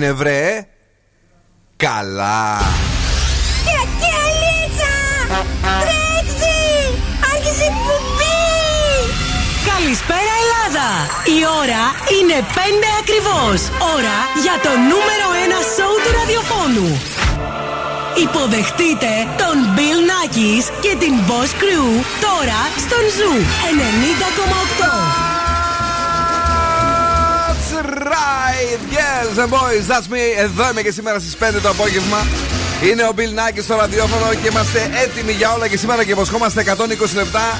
έγινε βρε Καλά Κακιαλίτσα! Τρέξει! Άρχισε η εκπομπή! Καλησπέρα Ελλάδα! Η ώρα είναι 5 ακριβώς. Ώρα για το νούμερο 1 σοου του ραδιοφώνου. Υποδεχτείτε τον Bill Nakis και την Boss Crew τώρα στον Zoo 90,8. That's right, yes and boys, that's me. Εδώ είμαι και σήμερα στις 5 το απόγευμα. Είναι ο Bill Nackis στο ραδιόφωνο και είμαστε έτοιμοι για όλα και σήμερα και υποσχόμαστε 120 λεπτά.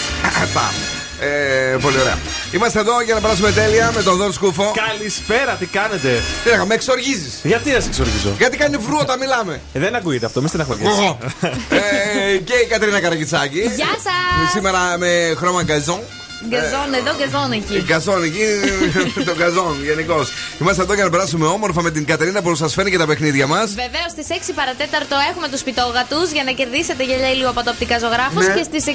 Πάμε. Ε, πολύ ωραία. Είμαστε εδώ για να περάσουμε τέλεια με τον Δον Σκούφο. Καλησπέρα, τι κάνετε; Τι λέγαμε, με εξοργίζεις. Γιατί να σε εξοργίζω; Γιατί κάνει βρού όταν μιλάμε. Ε, δεν ακούγεται αυτό, μην στεναχωριέσαι. Εγώ. ε, και η Κατρίνα Καρακιτσάκη. Γεια σας. Σήμερα με χρώμα γκαζόν. Γκαζόν εδώ, γκαζόν εκεί. Γκαζόν εκεί, το γκαζόν γενικώς. Είμαστε εδώ για να περάσουμε όμορφα με την Κατερίνα που σας φέρνει και τα παιχνίδια μας. Βεβαίως στις 6 παρατέταρτο έχουμε τους πιτόγατου για να κερδίσετε γυαλιά ήλιο από το οπτικά ζωγράφο. Ναι. Και στις 6.30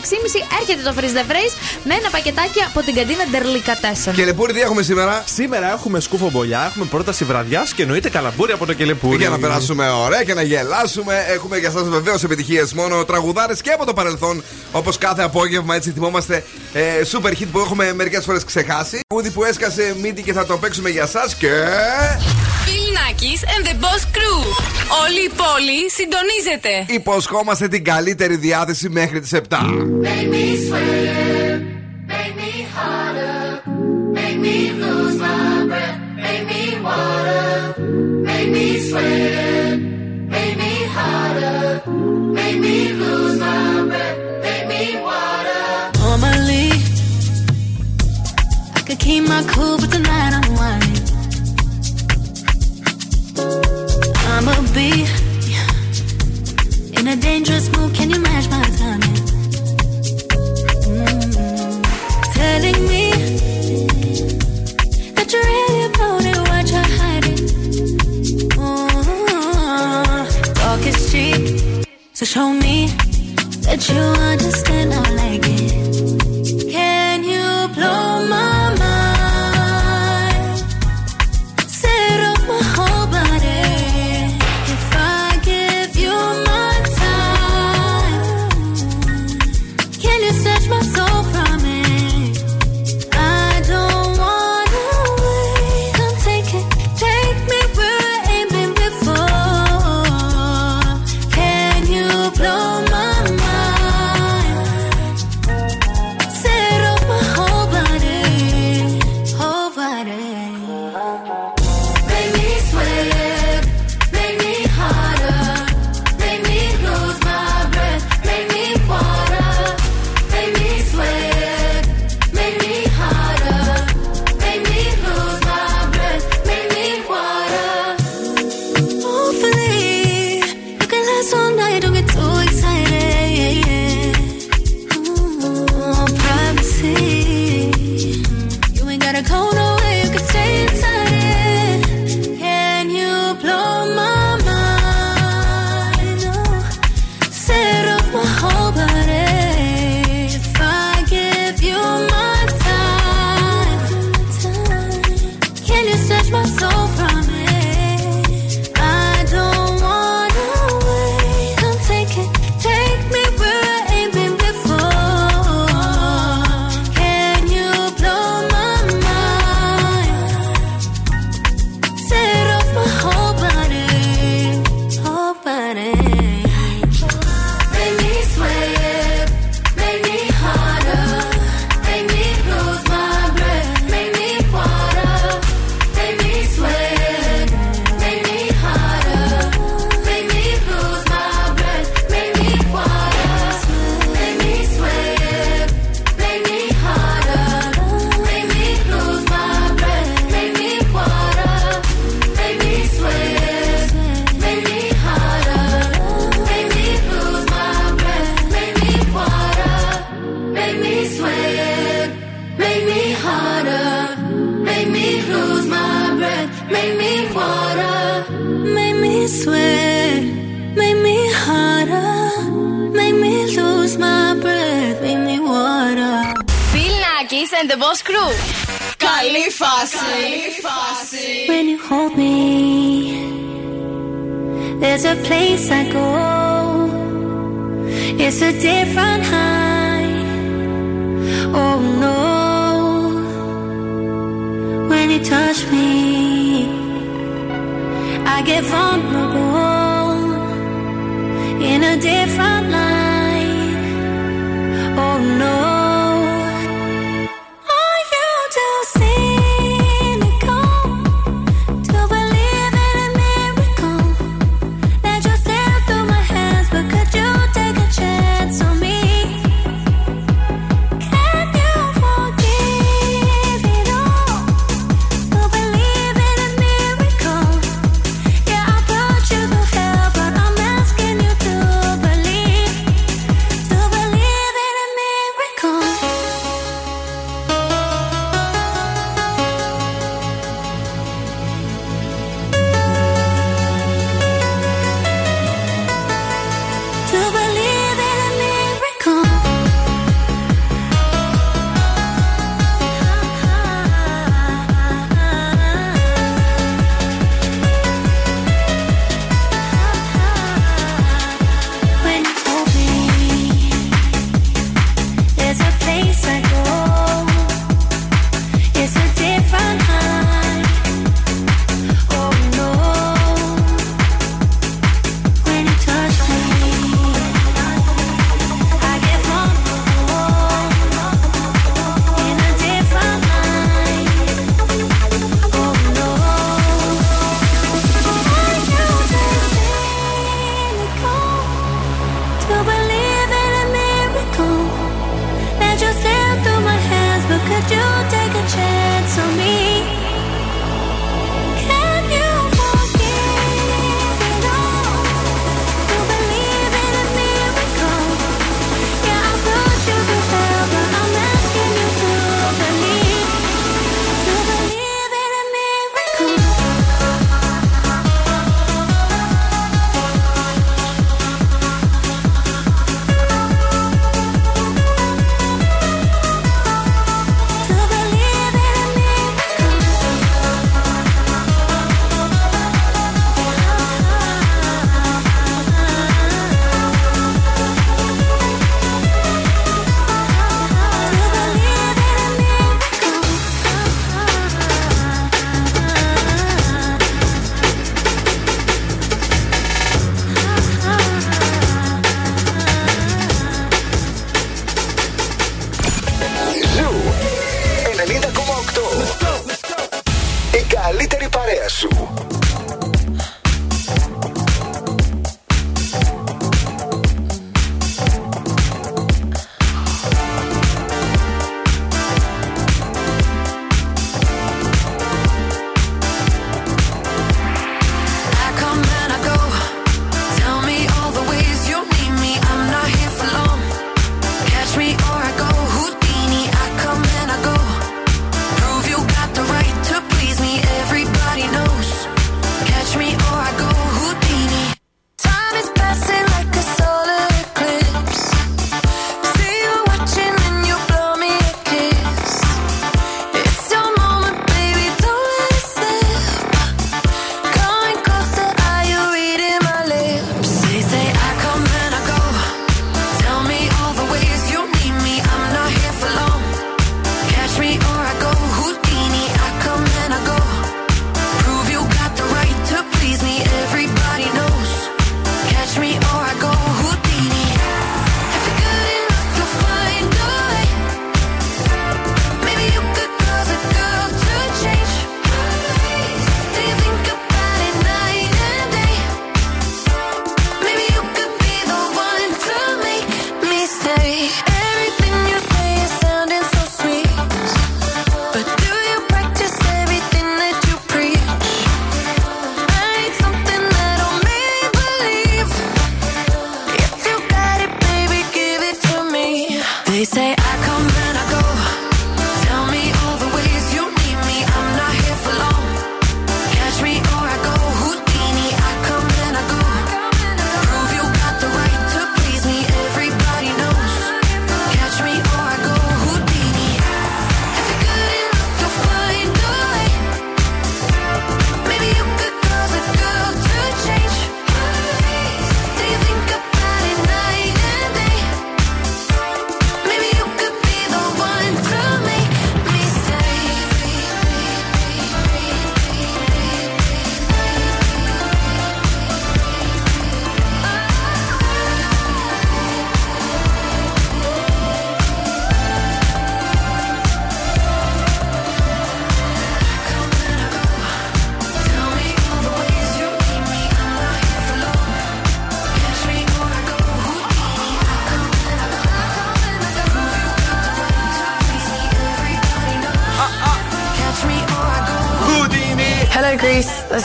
έρχεται το freeze the phrase με ένα πακετάκι από την καντίνα Ντερλίκα 4. Και λεπούρι, τι έχουμε σήμερα; Σήμερα έχουμε σκούφο μπολιά, έχουμε πρόταση βραδιάς και εννοείται καλαμπούρι από το κελεπούρι. Για να περάσουμε ωραία και να γελάσουμε. Έχουμε για εσά βεβαίως επιτυχίες μόνο τραγουδάρες και από το παρελθόν. Όπως κάθε απόγευμα έτσι θυμόμαστε ε, super hit που έχουμε μερικές φορές ξεχάσει. Κούδι που έσκασε μύτη και θα το παίξουμε για εσά και. Bill Nackis and the Boss Crew. Όλη η πόλη συντονίζεται. Υποσχόμαστε την καλύτερη διάθεση μέχρι τις 7. Make me sweat, make me harder, make me lose my breath, make me water, make me sweat, make me harder, make me keep my cool, but tonight I'm whining. I'ma be in a dangerous mood. Can you match my timing? Mm. Telling me that you're really about it, what you're hiding. Mm. Talk is cheap, so show me that you understand. I like it.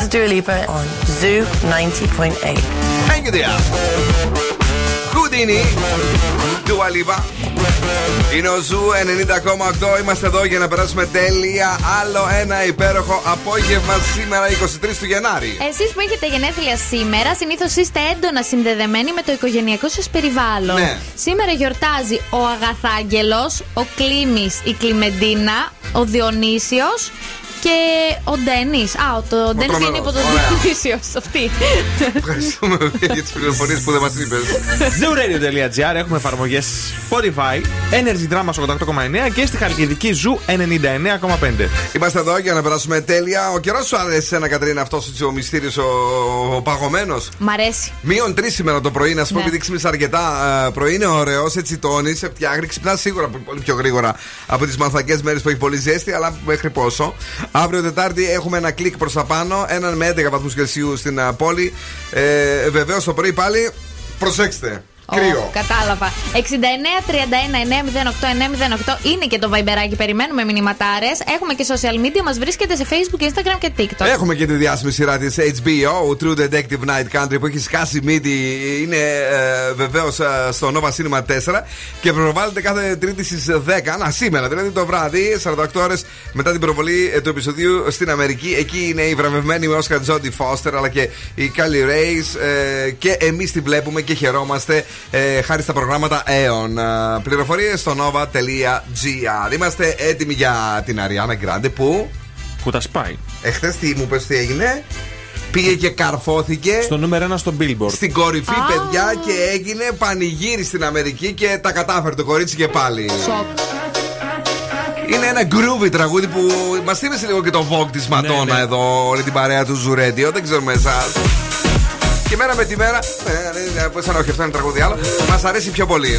Is Dua Lipa on Zoo 90.8. Thank you, dear. Houdini. Dua Lipa. Είναι ο Zoo 90,8. Είμαστε εδώ για να περάσουμε τέλεια. Άλλο ένα υπέροχο απόγευμα σήμερα 23 του Γενάρη. Εσείς που έχετε γενέθλια σήμερα, συνήθως είστε έντονα συνδεδεμένοι με το οικογενειακό σας περιβάλλον. Ναι. Σήμερα γιορτάζει ο Αγαθάγγελος, ο Κλήμης, η Κλιμεντίνα, ο Διονύσιος και ο Ντένις. Α, ο- το Ντένις τρομερός. είναι υπό τον Ωραία. Διονύσιο. Αυτή. Ευχαριστούμε για τις πληροφορίες που δεν μας είπες. Zooradio.gr έχουμε εφαρμογές Spotify, Energy Drama 88,9 και στη Χαλκιδική Zoo 99,5. Είμαστε εδώ για να περάσουμε τέλεια. Ο καιρός σου άρεσε ένα Κατρίνα αυτός ο μυστήριος ο, ο παγωμένος; Μ' αρέσει. Μείον τρεις σήμερα το πρωί, να σου πω Ναι. επειδή ξύπνησες αρκετά ε, πρωί, είναι ωραίος, έτσι τόνεις, σε φτιάχνει, ξυπνάς σίγουρα πολύ πιο γρήγορα από τις μαθακές μέρες που έχει πολύ ζέστη, αλλά μέχρι πόσο. Αύριο Τετάρτη έχουμε ένα κλικ προς τα πάνω, έναν με 11 βαθμούς Κελσίου στην ε, πόλη. Ε, Βεβαίως το πρωί πάλι, προσέξτε. Κρύο. Ω, κατάλαβα. 69 39 908 908 είναι και το βαϊμπεράκι. Περιμένουμε μηνυματάρες. Έχουμε και social media. Μας βρίσκεται σε Facebook, Instagram και TikTok. Έχουμε και τη διάσημη σειρά της HBO, True Detective Night Country, που έχει σκάσει μύτη. Είναι ε, βεβαίως στο Nova Cinema 4 και προβάλλεται κάθε Τρίτη στις 10. Να, σήμερα δηλαδή το βράδυ, 48 ώρες μετά την προβολή ε, του επεισοδίου στην Αμερική. Εκεί είναι η βραβευμένη με Όσκαρ Τζόντι Φώστερ αλλά και η Κάλι Ρέι. και εμείς τη βλέπουμε και χαιρόμαστε ε, χάρη στα προγράμματα Aeon. Πληροφορίες στο nova.gr. Είμαστε έτοιμοι για την Αριάννα Γκράντε που. Που τα σπάει. Εχθές τι μου πες τι έγινε. Πήγε και καρφώθηκε Στο νούμερο 1 στο Billboard. στην κορυφή, παιδιά, και έγινε πανηγύρι στην Αμερική και τα κατάφερε το κορίτσι και πάλι. Σοκ. Είναι ένα groovy τραγούδι που μας θύμισε λίγο και το Vogue της Μαντόνα ναι. εδώ, όλη την παρέα του Ζουρέντιο. Δεν ξέρουμε εσάς. Και μέρα με τη μέρα, ε, ε, σαν όχι αυτό είναι τραγούδι άλλο, μας αρέσει πιο πολύ.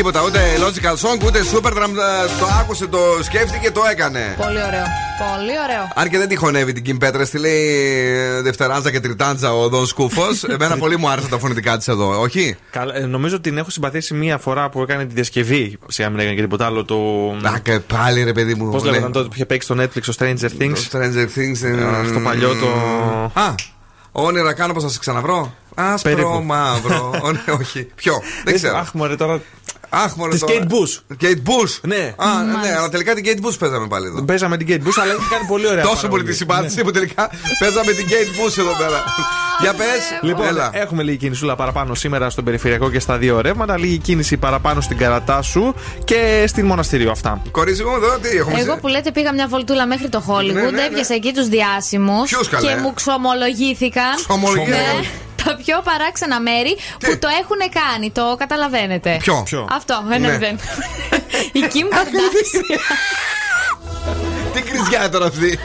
Αυτό, δεν καταλαβαίνει τίποτα. Ούτε logical song, ούτε Superdrum ε, το άκουσε, το σκέφτηκε, το έκανε. Πολύ ωραίο. Πολύ ωραίο. Αν και δεν τη χωνεύει την Κιμ Πέτρα, τη λέει ε, Δευτεράντζα και Τριτάντζα ο Δον Σκούφος. Εμένα πολύ μου άρεσαν τα φωνητικά της εδώ, όχι; Καλά, ε, νομίζω ότι την έχω συμπαθήσει μία φορά που έκανε τη διασκευή. Σιγά μην έκανε και τίποτα άλλο. Το. Α, και πάλι ρε παιδί μου. Πώς ναι. λέγονταν τότε που είχε παίξει στο Netflix το Stranger Things. Το Stranger Things. ε, Α, στο παλιό το- Α, όνειρα κάνω πώ θα σε ξαναβρω. Άσπρο, Περίπου. μαύρο. Ω, ναι, όχι. Ποιο, δεν ξέρω. Αχ, μωρέ, τώρα. Αχ, μωρέ, Της τώρα. Kate Bush. Kate Bush. Ναι. Α, ναι, αλλά τελικά την Kate Bush παίζαμε πάλι εδώ. Παίζαμε την Kate Bush, αλλά έχει κάνει πολύ ωραία. Τόσο παραγωγή. πολύ τη συμπάθηση που τελικά παίζαμε την Kate Bush εδώ πέρα. Για πες. Λοιπόν, έχουμε λίγη κινησούλα παραπάνω σήμερα στον περιφερειακό και στα δύο ρεύματα. Λίγη κίνηση παραπάνω στην Καρατάσου και στην Μοναστήριο αυτά. Κορίτσι μου εδώ, τι έχουμε Εγώ σε- που λέτε πήγα μια βολτούλα μέχρι το Hollywood, Ναι, ναι, ναι. έπιασα εκεί τους διάσημους Ποιους, καλέ; και μου ξομολογήθηκαν Ξομολογήθηκαν. Ναι, τα πιο παράξενα μέρη που το έχουν κάνει. Το καταλαβαίνετε. Ποιο; Ποιο; Αυτό, ένα Ναι. μηδέν. Η Kim Kardashian. Τι κρυζιά τώρα αυτή.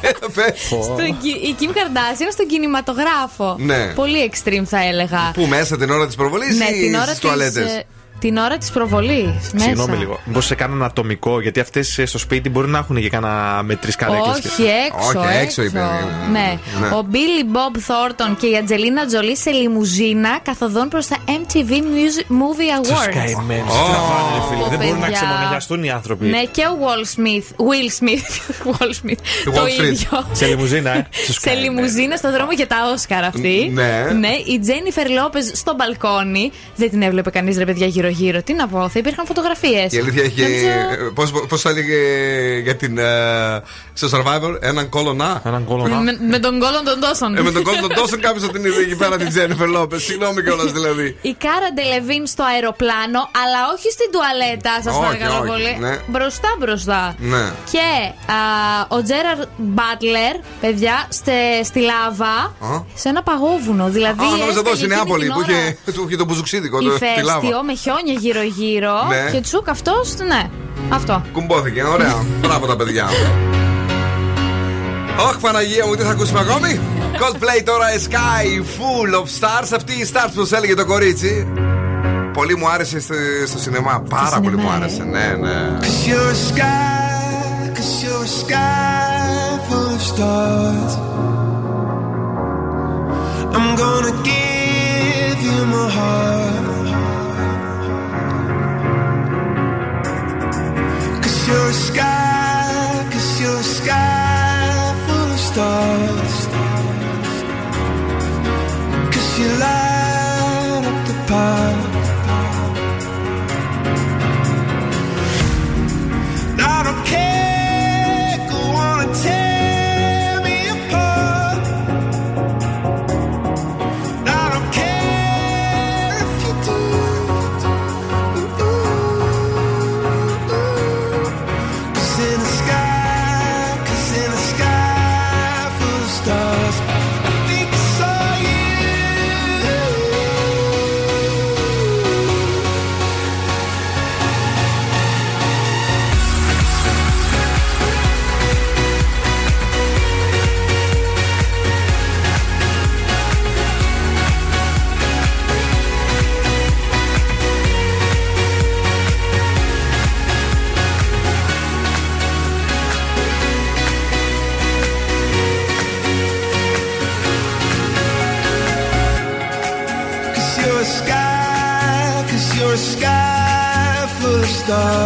Έλα, πες. στο κι- η Kim Kardashian στον κινηματογράφο. Ναι. Πολύ extreme θα έλεγα. Πού μέσα την ώρα της προβολής Ναι, ή την ώρα στι της, τουαλέτες; Ε, Την ώρα της προβολής. Συγγνώμη λίγο. Μήπως σε κάνουν ατομικό, γιατί αυτές στο σπίτι μπορεί να έχουν και κάνα με τρει καρέκλες. Όχι, έξω. Όχι, έξω, είπε. Ναι. Ναι. Ο Billy Bob Thornton και η Ατζελίνα Τζολί σε λιμουζίνα καθοδόν προς τα MTV Music Movie Τους Awards. καημένους. Τι τραβάνε, ρε φίλε. Ω, Δεν μπορούν να παιδιά. ξεμονιαστούν οι άνθρωποι. Ναι, και ο Will Smith. Will Smith. Will Smith. Του το Wall Street. ίδιο. Σε λιμουζίνα, ε. Τους Σε καημένους. λιμουζίνα στο δρόμο για τα Όσκαρ αυτή. Ναι. Η Τζένιφερ Λόπε στο μπαλκόνι. Δεν την έβλεπε κανείς ρε παιδιά γύρω-γύρω. Τι να πω, θα υπήρχαν φωτογραφίες. Η αλήθεια έχει. Πώς θα έλεγε για την. ε, στο Survivor, έναν κόλλο να. Έναν κόλλο να. Με, με τον κόλλον των τόσων. Ε, με τον κόλλο των τόσων κάποιος θα την είδε εκεί πέρα την Τζένιφερ Λόπε. Συγγνώμη κιόλας δηλαδή. Η Κάρα Ντελεβίν στο αεροπλάνο, αλλά όχι στην τουαλέτα, σας Όχι, παρακαλώ όχι, πολύ. ναι. Μπροστά μπροστά. Ναι. Και α, ο Τζέραρ Μπάτλερ, παιδιά, στε- στη λάβα, Α. σε ένα παγόβουνο. Δηλαδή. Α, νόμιζα εδώ έστελνε στη εκείνη Νεάπολη την που ώρα είχε, του είχε το μπουζουξίδικο, το, τη Ηφαίστειο λάβα. με χιόνια γύρω-γύρω. Ναι. Και τσούκ αυτός, ναι. Αυτό. Κουμπόθηκε, ωραία. Μπράβο τα παιδιά. Όχι Παναγία μου, τι θα ακούσουμε ακόμη; Coldplay τώρα, a sky full of stars. Αυτή η stars που έλεγε το κορίτσι. Πολύ μου άρεσε στο, στο σινεμά. Πάρα πολύ μου άρεσε. Ναι, ναι. Cause you're a sky, cause you're a sky full of stars. I'm gonna give you my heart. your sky. God.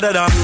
da da da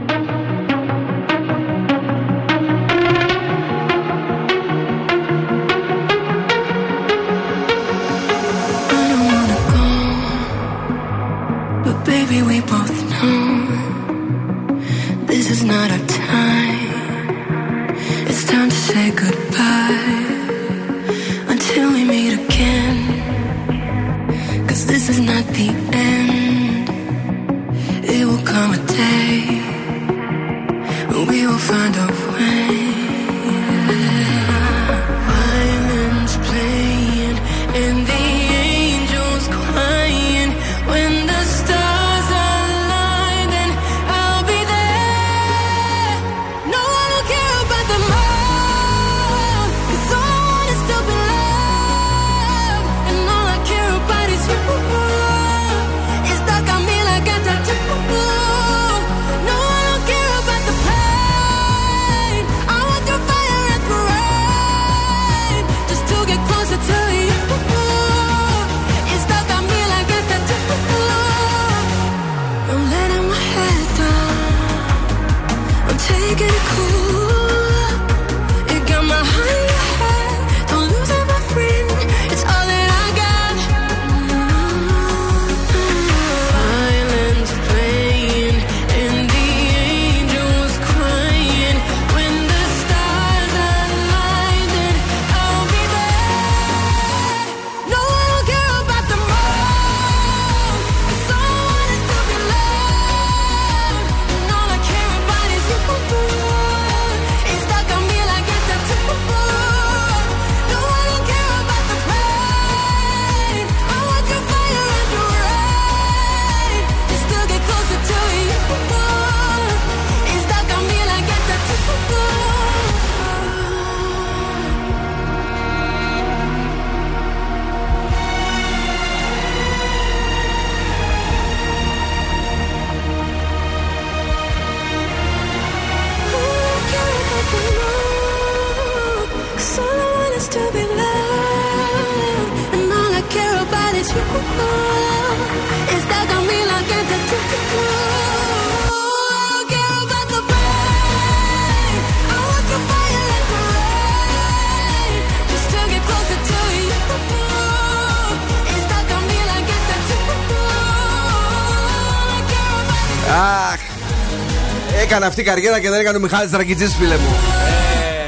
Έκανε αυτή η καριέρα και δεν έκανε ο Μιχάλης Δρακητζής φίλε μου.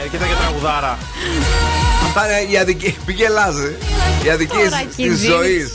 Ε, και ήταν και τραγουδάρα. Αυτά είναι οι αδικίες. Πήγε λάζε. Οι αδικίες Τώρα, τη Κιζής. ζωής.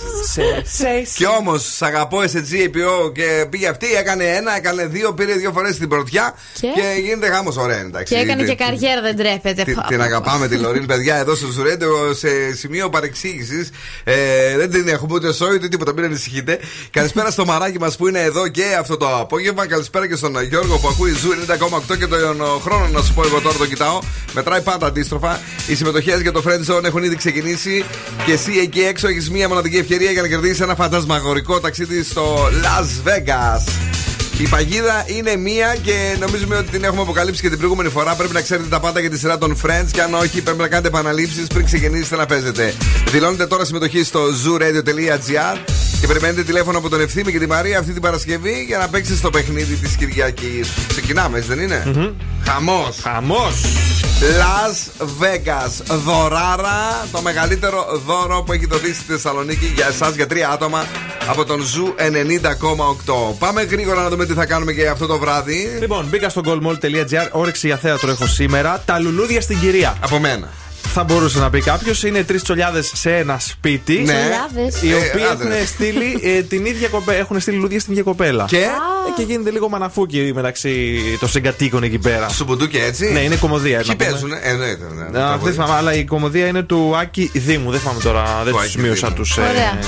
Σε, Και όμως, σ' αγαπώ SG, APO και πήγε αυτή, έκανε ένα, έκανε δύο, πήρε δύο φορές την πρωτιά και, Και; γίνεται γάμος ωραία. Εντάξει. Και έκανε Τι- και καριέρα, δεν τρέπεται. Την, την αγαπάμε τη Λωρίν, παιδιά, εδώ στο Ζουρέντο σε σημείο παρεξήγησης. Ε, δεν την έχουμε ούτε σόι ούτε τίποτα, μην ανησυχείτε. Καλησπέρα στο μαράκι μας που είναι εδώ και αυτό το απόγευμα. Καλησπέρα και στον Γιώργο που ακούει Zoo 90,8 και τον χρόνο να σου πω εγώ τώρα το κοιτάω. Μετράει πάντα αντίστροφα. Οι συμμετοχές για το Friend Zone έχουν ήδη ξεκινήσει και εσύ εκεί έξω έχεις μία μοναδική ευκαιρία για να κερδίσεις ένα φαντασμαγορικό ταξίδι στο Las Vegas. Η παγίδα είναι μία και νομίζουμε ότι την έχουμε αποκαλύψει και την προηγούμενη φορά. Πρέπει να ξέρετε τα πάντα για τη σειρά των Friends και αν όχι, πρέπει να κάνετε επαναλήψεις πριν ξεκινήσετε να παίζετε. Δηλώνετε τώρα συμμετοχή στο zooradio.gr και περιμένετε τηλέφωνο από τον Ευθύμη και τη Μαρία αυτή την Παρασκευή για να παίξετε στο παιχνίδι της Κυριακής. Ξεκινάμε, έτσι δεν είναι; Χαμός. Χαμός. Las Vegas. Δωράρα. Το μεγαλύτερο δώρο που έχει δοθεί στη Θεσσαλονίκη για εσάς, για τρία άτομα από τον Zoo 90,8. Πάμε γρήγορα να δούμε τι θα κάνουμε και αυτό το βράδυ. Λοιπόν, μπήκα στο goldmall.gr, όρεξη για θέατρο έχω σήμερα. Τα λουλούδια στην κυρία. Από μένα. Θα μπορούσε να πει κάποιος. Είναι τρεις τσολιάδες σε ένα σπίτι. Ναι. Τσολιάδες. Οι Ε, οποίοι άντρες. έχουν στείλει ε, την ίδια κοπέλα. Έχουν στείλει λουλούδια στην ίδια κοπέλα. Και; Ε, και γίνεται λίγο μαναφούκι μεταξύ των συγκατοίκων εκεί πέρα. Σουμπουντού και έτσι; Ναι, είναι κομμωδία. Ποιοι να πούμε. παίζουν, ε, εννοείται. ναι, Α, τραγούδι. δεν θυμάμαι, αλλά η κομμωδία είναι του Άκη Δήμου. Δεν θυμάμαι τώρα, δεν Του τους Άκη σημείωσα Δήμου. τους Ωραία.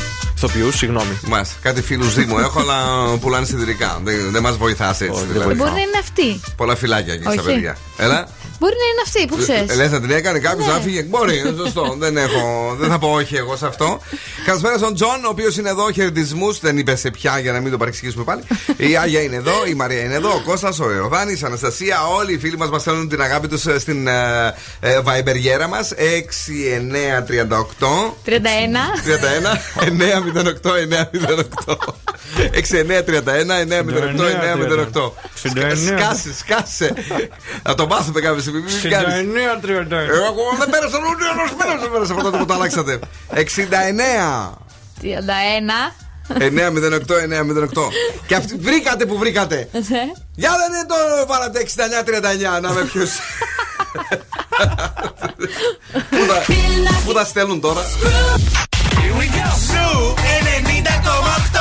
Ηθοποιούς, συγγνώμη. Μας, κάτι φίλους Δήμου έχω, αλλά πουλάνε συντηρικά. Δεν, δεν μας βοηθάς έτσι. Όχι, δεν δηλαδή. βοηθά. Μπορεί να είναι αυτή. Πολλά φυλάκια εκεί στα Όχι. παιδιά. Έλα. Μπορεί να είναι αυτή, πού ξέρεις. Λες να την έκανε κάποιος, Ναι. άφηγε. Μπορεί, είναι σωστό. δεν, έχω, δεν θα πω όχι εγώ σε αυτό. Καλησπέρα στον Τζον, ο οποίος είναι εδώ. Χαιρετισμούς. Δεν είπε σε πια για να μην το παρεξηγήσουμε πάλι. Η Άγια είναι εδώ, η Μαρία είναι εδώ, ο Κώστας, ο Εωδάνη, η Αναστασία. Όλοι οι φίλοι μας μας στέλνουν την αγάπη τους στην ε, ε, βαϊμπεργέρα μας. 6938. 31. 31 908 908 6931 908 908 Σκάσε, σκάσε Θα το μάθουμε κάποια στιγμή μην κάνεις. Εγώ δεν πέρασα ούτε ενός μήνας δεν πέρασα από τότε που το αλλάξατε 69 31. 908 908 Και αυτή βρήκατε που βρήκατε Ναι. Για δεν είναι το βάλατε 69-39 Να με ποιος Πού τα- Πού τα στέλνουν τώρα Zoo 90,8.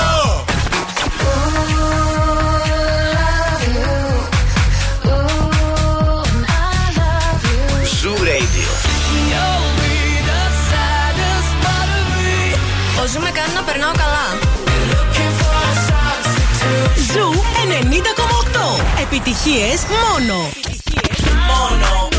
Zoo Radio. Ο Zoo με κάνει να περνάω καλά. Zoo 90,8. Επιτυχίες μόνο. I'm vanilla,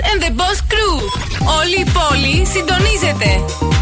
And the Boss Crew. Όλη η πόλη συντονίζεται.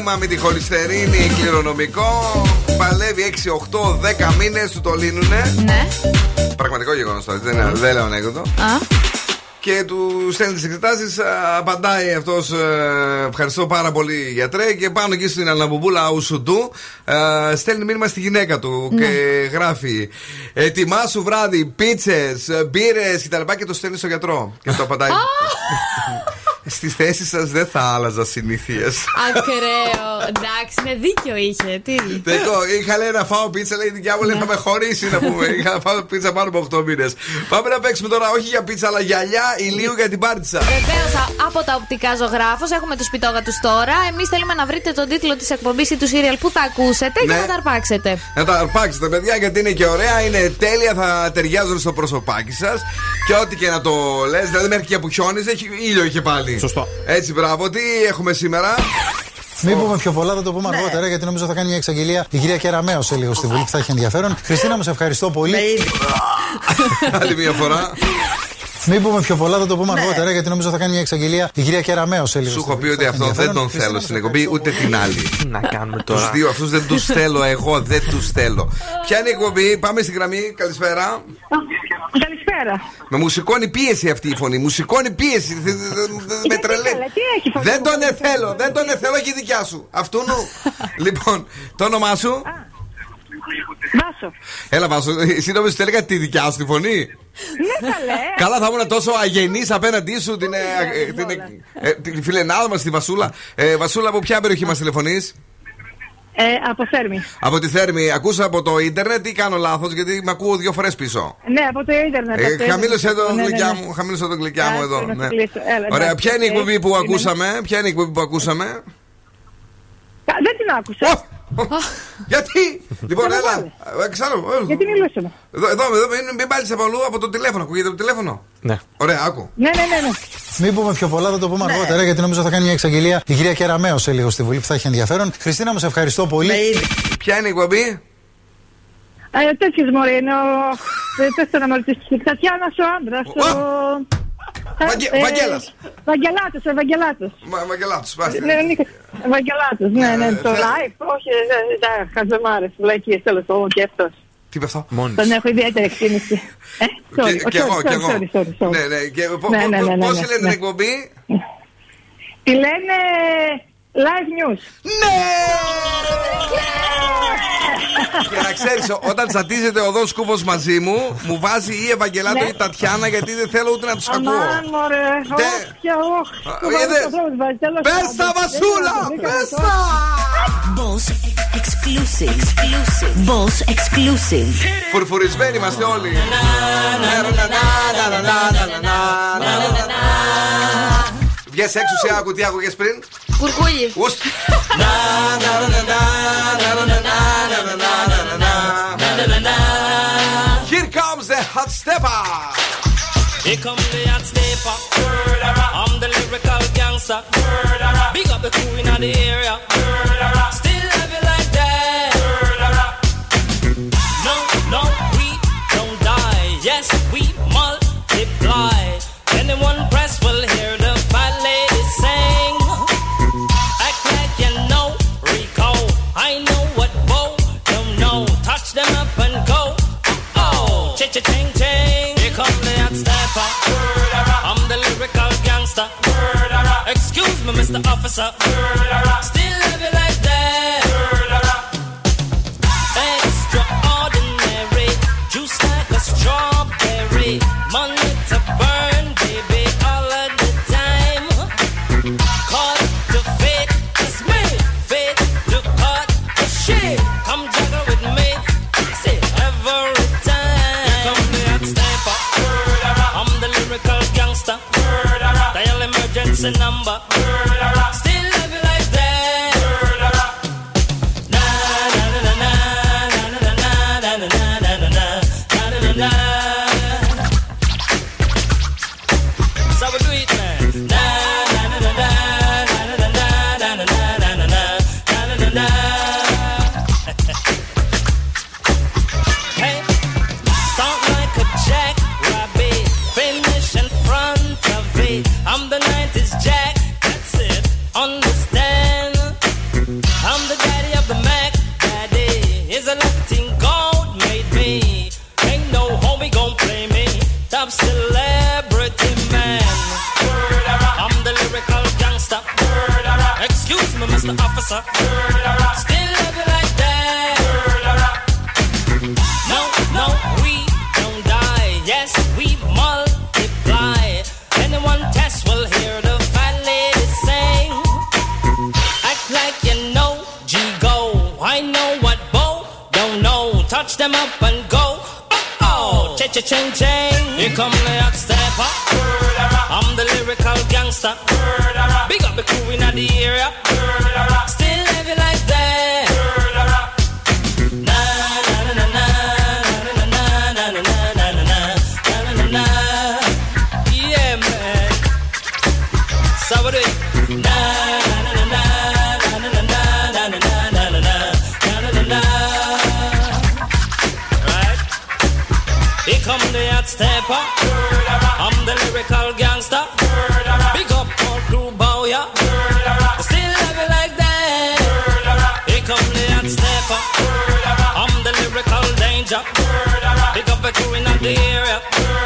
Έχει θέμα με τη χολυστερίνη κληρονομικό. Παλεύει 6, 8, 10 μήνες, του το λύνουνε. Ναι. Πραγματικό γεγονός τώρα, δεν, είναι- δεν λέω ανέκδοτο. Α. Και του στέλνει τις εξετάσεις, απαντάει αυτός. Ευχαριστώ πάρα πολύ, γιατρέ. Και πάνω εκεί στην Αλναμπουμπούλα Ουσουντού ε, στέλνει μήνυμα στη γυναίκα του Ναι. και γράφει Ετοιμάσου βράδυ, πίτσες, μπύρες κτλ. Και το στέλνει στο γιατρό. Και το απαντάει. Στι θέσει σας δεν θα άλλαζα συνήθειες. Ακραίο. Εντάξει, είναι δίκιο είχε. Τι; Εγώ είχα λέει να φάω πίτσα, λέει η δικιά μου λέει θα με χωρίσει να πούμε. Είχα να φάω πίτσα πάνω από 8 μήνες. Πάμε να παίξουμε τώρα όχι για πίτσα αλλά γυαλιά ηλίου για την πάρτισα. Βεβαίως από τα οπτικά ζωγράφος έχουμε τους πιτόγατους τώρα. Εμείς θέλουμε να βρείτε τον τίτλο της εκπομπής ή του σύριαλ που θα ακούσετε Ναι. και να τα αρπάξετε. Να τα αρπάξετε, παιδιά, γιατί είναι και ωραία, είναι τέλεια, θα ταιριάζουν στο προσωπάκι σας. Και ό,τι και να το λες, δηλαδή μέχρι και που χιόνιζε, έχει ήλιο είχε πάλι. Σωστό. Έτσι, μπράβο, τι έχουμε σήμερα; Μην πούμε πιο πολλά, θα το πούμε αργότερα γιατί νομίζω θα κάνει μια εξαγγελία η κυρία Κεραμέο σε λίγο στη Βουλή που θα έχει ενδιαφέρον. Χριστίνα, μου σε ευχαριστώ πολύ. Άλλη μια φορά. Μην πούμε πιο πολλά, θα το πούμε αργότερα γιατί νομίζω θα κάνει μια εξαγγελία η κυρία Κεραμέο σε λίγο. Σου στη έχω πει Βουλή που ότι θα έχει αυτό δεν τον ενδιαφέρον. θέλω στην εκπομπή, ούτε την άλλη. Τι να κάνουμε Τους τώρα; δύο αυτούς δεν τους θέλω εγώ, δεν τους θέλω. Ποια είναι η εκπομπή, πάμε στην γραμμή, καλησπέρα. Καλησπέρα. Με μου σηκώνει πίεση αυτή η φωνή. Μου σηκώνει πίεση. Δε- δε- δε- δε- Με τρελαίνει. τι έχει, φωνή Δεν μου, τον δεν εθέλω. Δεν τον εθέλω και η δικιά σου. Αυτού νου. Λοιπόν, το όνομά σου; Βάσο. Έλα, Βάσο, εσύ νόμιζες ότι έλεγα τη δικιά σου τη φωνή; Ναι, καλέ. Καλά, θα ήμουν τόσο αγενής απέναντί σου την, ε, ε, την, ε, ε, την φιλενάδα μας, τη Βασούλα. Ε, Βασούλα, από ποια περιοχή μας τηλεφωνείς, Ε, από Θέρμη. Από τη Θέρμη. Ακούσα από το ίντερνετ ή κάνω λάθος, γιατί με ακούω δύο φορές πίσω. Ναι, από το ίντερνετ. Ε, από το χαμήλωσε ίντερνετ. το Ναι, ναι, γλυκιά ναι. μου, χαμήλωσε το γλυκιά μου Άκου, εδώ. να ναι. σε κλείσω. Έλα, Ωραία, εντάξει, ποια είναι η ε, εκπομπή που είναι. ακούσαμε, ποια είναι η εκπομπή που ακούσαμε; Κα- Δεν την άκουσα. Γιατί! Λοιπόν, Καλά, έλα. πάλι. ε, Ξέρω. ε, Γιατί μιλούσαμε; Εδώ, εδώ, εδώ μην, μην πάλι από αλλού από το τηλέφωνο. Ακούγεται το τηλέφωνο; Ναι. Ωραία, άκου. Ναι, ναι, ναι. ναι. Μην πούμε πιο πολλά, θα το πούμε αργότερα γιατί νομίζω θα κάνει μια εξαγγελία η κυρία Κεραμέο σε λίγο στη Βουλή που θα έχει ενδιαφέρον. Χριστίνα, μου σε ευχαριστώ πολύ. Ποια είναι η εκπομπή; Ε, τέτοιος μωρέ είναι ο... ε, Πες το να με ρωτήσεις. Η Τατιάνας ο άντρας. Ο... Ε, ε, Βαγγέλας. Βαγγελάτος, Ευαγγελάτο. Βαγγελάτος, ναι, ναι. Βαγγελάτος, ναι, ναι. Ε, το live, όχι, τα χαζεμάρε, βλακίες, τέλος πάντων και αυτός. Τι είπε αυτό, Μόνος. Τον έχω ιδιαίτερη εκτίμηση. Και εγώ, και εγώ. Ναι, ναι. Πώς ναι, λένε την εκπομπή, Τη λένε live news. Ναι! Και να ξέρει, όταν τσατίζεται ο δόσκοπο μαζί μου, μου βάζει ή Ευαγγελάτο ή Τατιάνα γιατί δεν θέλω ούτε να του ακούω. Πε τα βασούλα! Πε τα! Boss exclusive. Boss exclusive. Φουρφουρισμένοι είμαστε όλοι. Βγες έξω σε άκου τι άκουγες πριν. Κουρκούλι. Ουστ. Here comes the hot stepper. Here come the hot stepper. I'm the lyrical gangster. Big up the crew in the area. Mr. Officer. Still love you like that. Extraordinary. Juice like a strawberry. Money to burn, baby, all of the time. Caught the fit, it's me. Fit to cut the shit. Come juggle with me. Every time. The. I'm the lyrical gangster. Dial emergency number. Officer. Still love you like that. No, no, we don't die. Yes, we multiply. Anyone test will hear the fat lady sing. Act like you know G-Go. I know what Bo don't know. Touch them up and go. Oh, oh. cha ching ching. Here come the hot stepper. I'm the lyrical gangster. Big up the crew in the area. The hot stepper. I'm the lyrical gangster. Big up all crew bow ya. Still love you like that. The hot stepper. I'm the lyrical danger. Big up the crew in the area.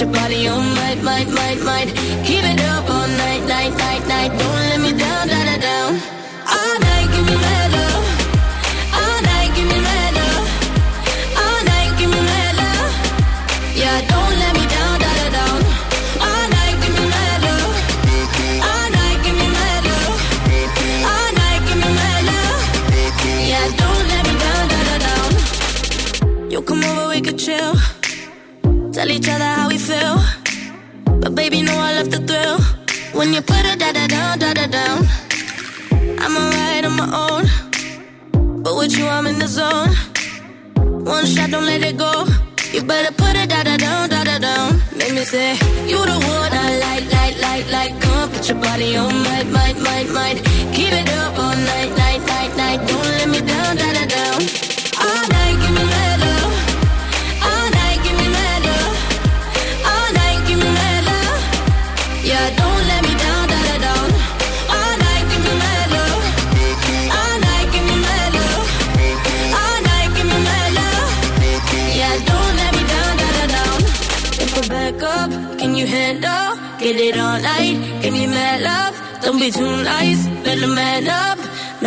your body on might, might, might, might. Keep it up all night, night, night, night. Don't let me down.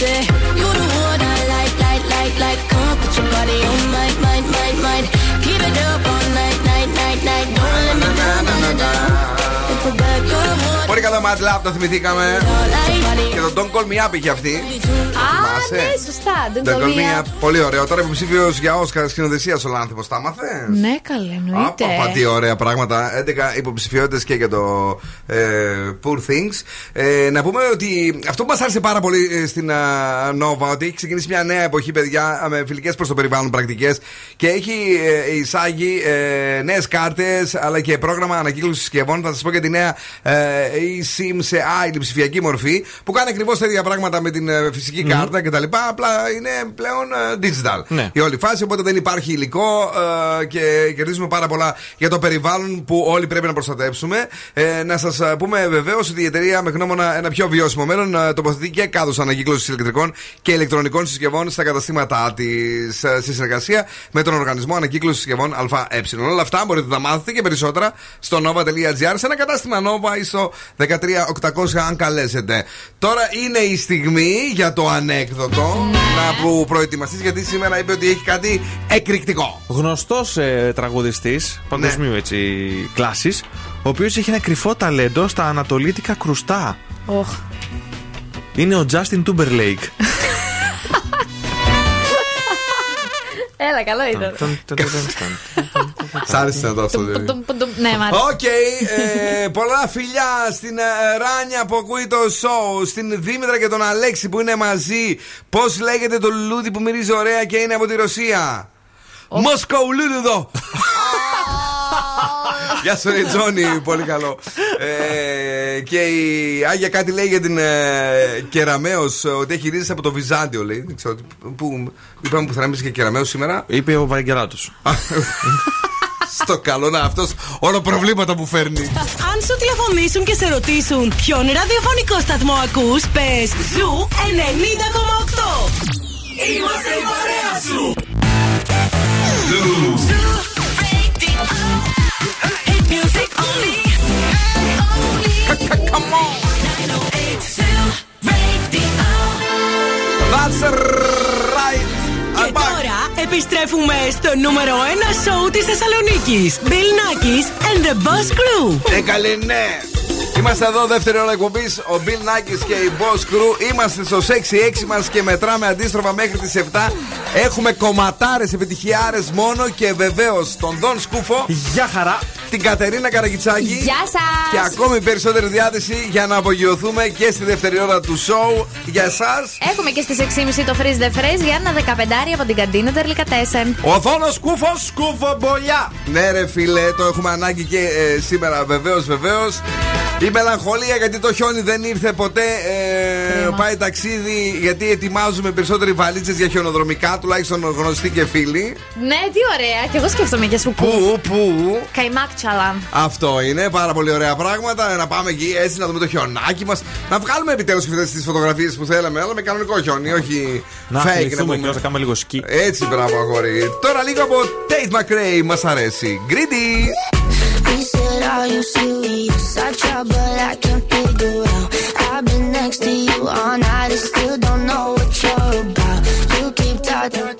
Say, Mad Lab, το θυμηθήκαμε. Και το Don't Call Me Up είχε αυτή. Α, Θυμάσαι; ναι, σωστά. Δεν Don't το Call Me μία. Up. Πολύ ωραίο. Τώρα υποψήφιος για Όσκαρ σκηνοθεσία ο Λάνθιμος. Τα μάθε. Ναι, καλέ, εννοείται. Απα, τι ωραία πράγματα. 11 υποψηφιότητες και για το ε, Poor Things. Ε, να πούμε ότι αυτό που μας άρεσε πάρα πολύ ε, στην α, Nova, ότι έχει ξεκινήσει μια νέα εποχή, παιδιά, με φιλικές προς το περιβάλλον πρακτικές και έχει ε, εισάγει ε, νέες κάρτες αλλά και πρόγραμμα ανακύκλωσης συσκευών. Θα σας πω για τη νέα ε, eSIM σε άλλη ψηφιακή μορφή που κάνει ακριβώς τα ίδια πράγματα με την ε, φυσικη κάρτα κτλ. Απλά είναι πλέον ε, digital Ναι. η όλη φάση. Οπότε δεν υπάρχει υλικό ε, και κερδίζουμε πάρα πολλά για το περιβάλλον που όλοι πρέπει να προστατεύσουμε. Ε, να σας πούμε βεβαίως ότι η εταιρεία με γνώμονα ένα πιο βιώσιμο μέλλον ε, τοποθετεί και κάδου ανακύκλωση ηλεκτρικών και ηλεκτρονικών συσκευών στα καταστήματά της σε συνεργασία με τον Οργανισμό Ανακύκλωση Συσκευών ΑΕ. Όλα αυτά μπορείτε να τα μάθετε και περισσότερα στο nova.gr σε ένα κατάστημα Nova ή στο 13800 αν καλέσετε. Τώρα είναι η στιγμή για το ανέκδοτο να που προετοιμαστείς γιατί σήμερα είπε ότι έχει κάτι εκρηκτικό. Γνωστός ε, τραγουδιστής παγκοσμίου έτσι κλάσης, ο οποίος έχει ένα κρυφό ταλέντο στα ανατολίτικα κρουστά. Οχ. Είναι ο Justin Timberlake. Έλα, καλό ήταν. Σ' άρεσε να το αυτό δηλαδή. Πουντουμ, πουντουμ. Ναι, μ' άρεσε. Οκ, ε, πολλά φιλιά στην ε, Ράνια που ακούει το show, στην Δήμητρα και τον Αλέξη που είναι μαζί. Πώς λέγεται το λουλούδι που μυρίζει ωραία και είναι από τη Ρωσία; Μοσχολούλουδο. Γεια σου, ρε Τζόνι, πολύ καλό. Ε, και η Άγια κάτι λέει για την ε, Κεραμαίο ότι έχει ρίζες από το Βυζάντιο, λέει. Δεν ξέρω, που, είπαμε που θα έμεινε και Κεραμαίο σήμερα. Είπε ο Βαγγελάτος. Στο καλό να αυτός όλα προβλήματα που φέρνει. Αν σου τηλεφωνήσουν και σε ρωτήσουν ποιον ραδιοφωνικό σταθμό ακούς, πες Zoo 90,8. Είμαστε η παρέα σου. That's right. Και τώρα επιστρέφουμε στο νούμερο 1 σοου της Θεσσαλονίκης. Bill Nackis and the Boss Crew. Ε, καλή, ναι. Είμαστε εδώ, δεύτερη ώρα εκπομπής. Ο Bill Nackis και η Boss Crew. Είμαστε στο 6-6 μας και μετράμε αντίστροφα μέχρι τις 7. Έχουμε κομματάρες, επιτυχιάρες μόνο και βεβαίως τον Δον Σκούφο. Γεια χαρά. Την Κατερίνα Καραγκιτσάκη. Γεια σας. Και ακόμη περισσότερη διάθεση για να απογειωθούμε και στη δεύτερη ώρα του show. Για εσάς. Έχουμε και στις 6.30 το Freeze the Fresh για ένα 15 από την καντίνα Τερλικατέσεν. Ο Δόνο Σκούφο. Σκούφομπολιά. Ναι, ρε φίλε, το έχουμε ανάγκη και ε, σήμερα, βεβαίως, βεβαίως. Η μελαγχολία γιατί το χιόνι δεν ήρθε ποτέ. Ε, Κρίμα. πάει ταξίδι γιατί ετοιμάζουμε περισσότεροι βαλίτσες για χιονοδρομικά, τουλάχιστον γνωστοί και φίλοι. Ναι, τι ωραία. Και εγώ σκέφτομαι για σου Πού, πού; Καϊμάκτσαλαν. Αυτό είναι πάρα πολύ ωραία πράγματα. Να πάμε εκεί έτσι να δούμε το χιονάκι μας. Να βγάλουμε επιτέλους και αυτές τις φωτογραφίες που θέλαμε, αλλά με κανονικό χιόνι, όχι Να fake να θυμηθούμε πούμε. και να κάνουμε λίγο É, Eți bravo acolo. Τώρα λίγο από Tate McRae mas αρέσει. Greedy. Next to you all night and still don't know what you're about. You keep talking.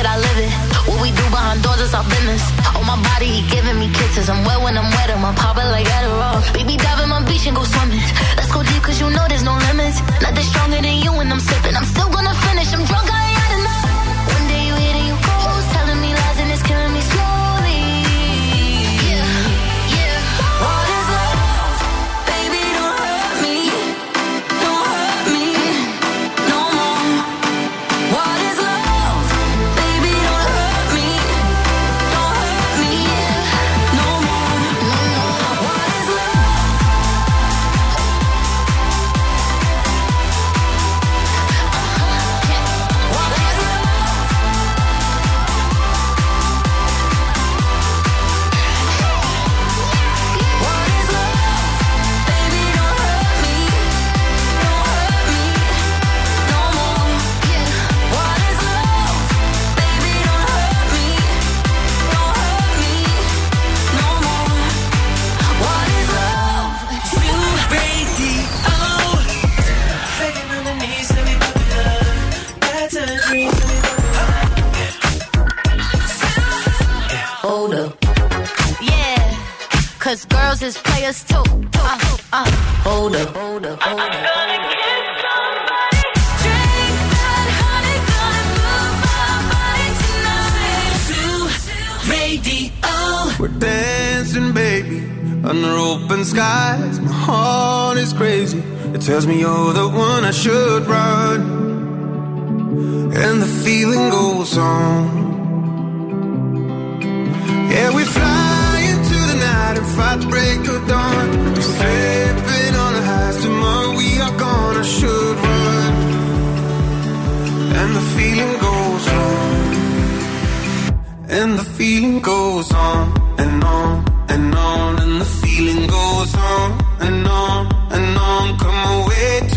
It, I live it. What we do behind doors is our business. On my body, he giving me kisses. I'm wet when I'm wet, I'm popping like Adderall. Baby, dive in my beach and go swimming. Let's go deep, cause you know there's no limits. Nothing stronger than you when I'm sipping. I'm still gonna finish, I'm drunk, I ain't had enough. Cause girls is players too. Uh, uh. Hold up, hold up, hold up. Radio. We're dancing, baby, under open skies. My heart is crazy. It tells me you're the one I should run. And the feeling goes on. Fight the break of dawn. Slipping on the highs tomorrow. We are gonna should run. And the feeling goes on. And the feeling goes on and on and on. And the feeling goes on and on and on. Come away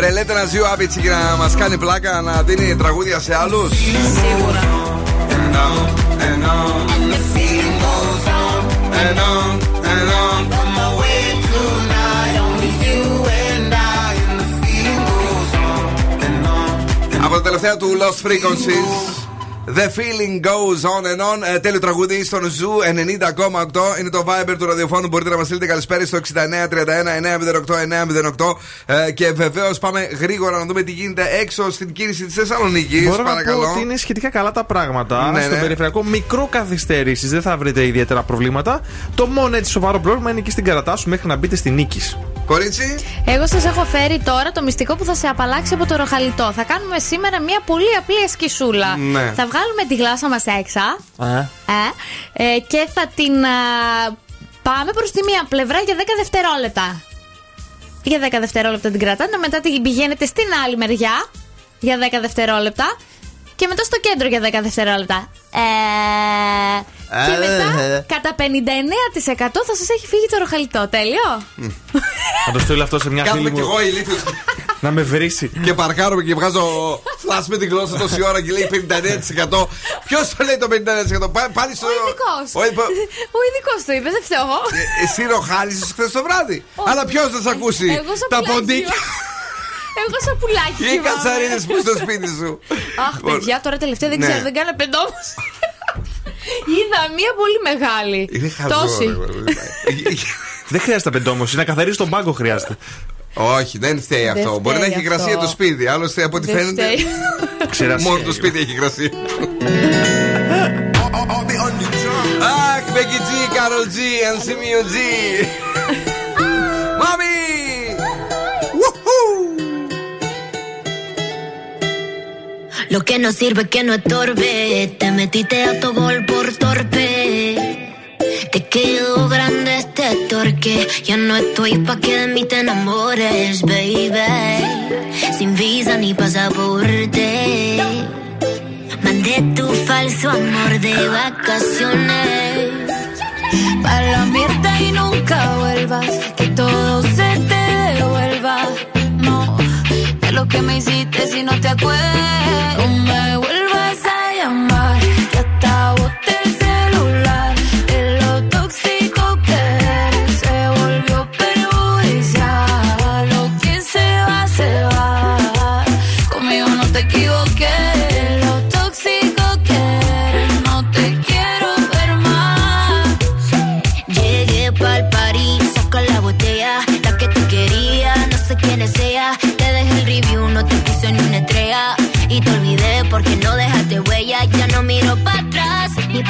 Ρε λέτε να ζει ο Avicii και να μας κάνει πλάκα να δίνει τραγούδια σε άλλους. Σίγουρα. and on and on and the feeling goes on and on Τελευταία του Lost Frequencies. The feeling goes on and on. Ε, τέλειο τραγούδι στον Zoo 90,8. Είναι το Viber του ραδιοφώνου. Μπορείτε να μας στείλετε καλησπέρα στο 6931 908 908. Ε, και βεβαίως πάμε γρήγορα να δούμε τι γίνεται έξω στην κίνηση της Θεσσαλονίκης. Μπορώ να Παρακαλώ. πω ότι είναι σχετικά καλά τα πράγματα. Ναι, στο ναι. περιφερειακό μικρό καθυστέρηση, δεν θα βρείτε ιδιαίτερα προβλήματα. Το μόνο έτσι σοβαρό πρόβλημα είναι εκεί στην Καρατάσου μέχρι να μπείτε στην νίκης. Κορίτσι. Εγώ σας έχω φέρει τώρα το μυστικό που θα σε απαλλάξει από το ροχαλιτό. Θα κάνουμε σήμερα μια πολύ απλή ασκησούλα. Ναι. Θα βγάλουμε τη γλάσσα μας έξα. Ε, ε, και θα την α, πάμε προς τη μία πλευρά για 10 δευτερόλεπτα. Για 10 δευτερόλεπτα την κρατάτε, μετά την πηγαίνετε στην άλλη μεριά για 10 δευτερόλεπτα και μετά στο κέντρο για 10 δευτερόλεπτα. Ε, και μετά κατά 59% θα σας έχει φύγει το ροχαλιτό. Τέλειο. Θα το στείλω αυτό σε μια Κάθομαι φίλη κι μου. εγώ ηλίθιος. να με βρήσει. και παρκάρομαι και βγάζω φλάσ με τη γλώσσα τόση ώρα και λέει 59%. Ποιος το λέει το 59%? Πά- Πάλι στο. Ο ειδικός. Ο ειδικό- Ο ειδικός το είπε, δεν φταίω εγώ. Ε, Εσύ ροχάλισες χθες το βράδυ. Όχι. Αλλά ποιος θα σε ακούσει. Εγώ σαν Τα πουλάκι. ποντίκια; Εγώ σαν πουλάκι. Οι κοιμάμαι. κατσαρίδε που στο σπίτι σου. Αχ, παιδιά, τώρα τελευταία δεν Ναι. ξέρω, δεν κάνω πεντόμο. Είδα μία πολύ μεγάλη. Είναι χαζό. Τόση. ρε. Δεν χρειάζεται πεντόμωση, να καθαρίσει τον πάγκο χρειάζεται. Όχι, δεν φταίει Δεν αυτό. Μπορεί να φταίει έχει υγρασία αυτό. το σπίτι. Άλλωστε από ό,τι Δεν φαίνεται. φταίει. Ξερασία Μόνο το είναι. σπίτι έχει υγρασία. Αχ, Becky G, Carol G, and Simio G. Lo que no sirve que no estorbe. Te metiste a tu gol por torpe. Te quedó grande este torque. Ya no estoy pa' que de mí te enamores, baby. Sin visa ni pasaporte. Mandé tu falso amor de vacaciones. Pa' la mierda y nunca vuelvas. Que todo se te devuelva. No, de lo que me hiciste si no te acuerdas.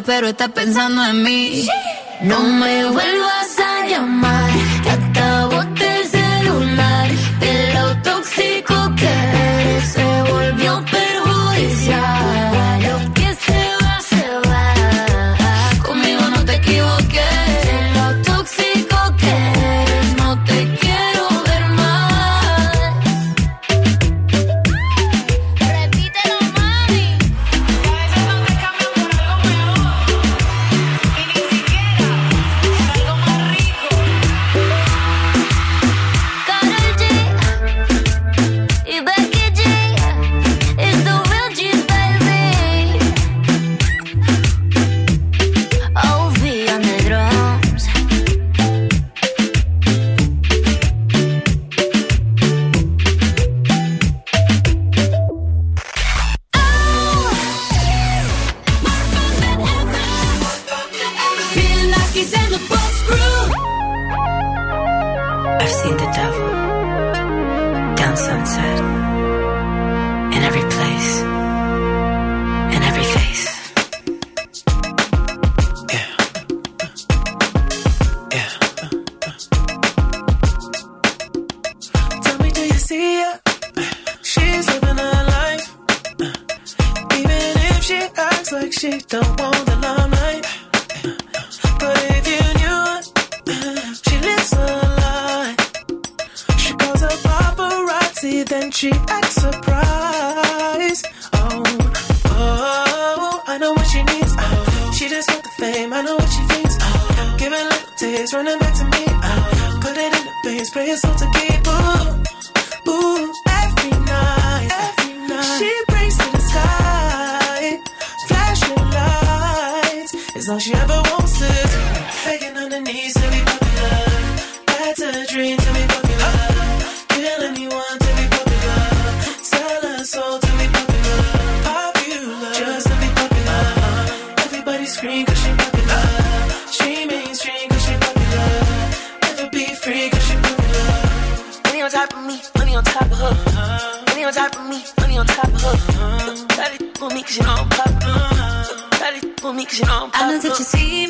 Pero estás pensando en mí. No me vuelvas you know I'm me cause you know I'm. I know that you see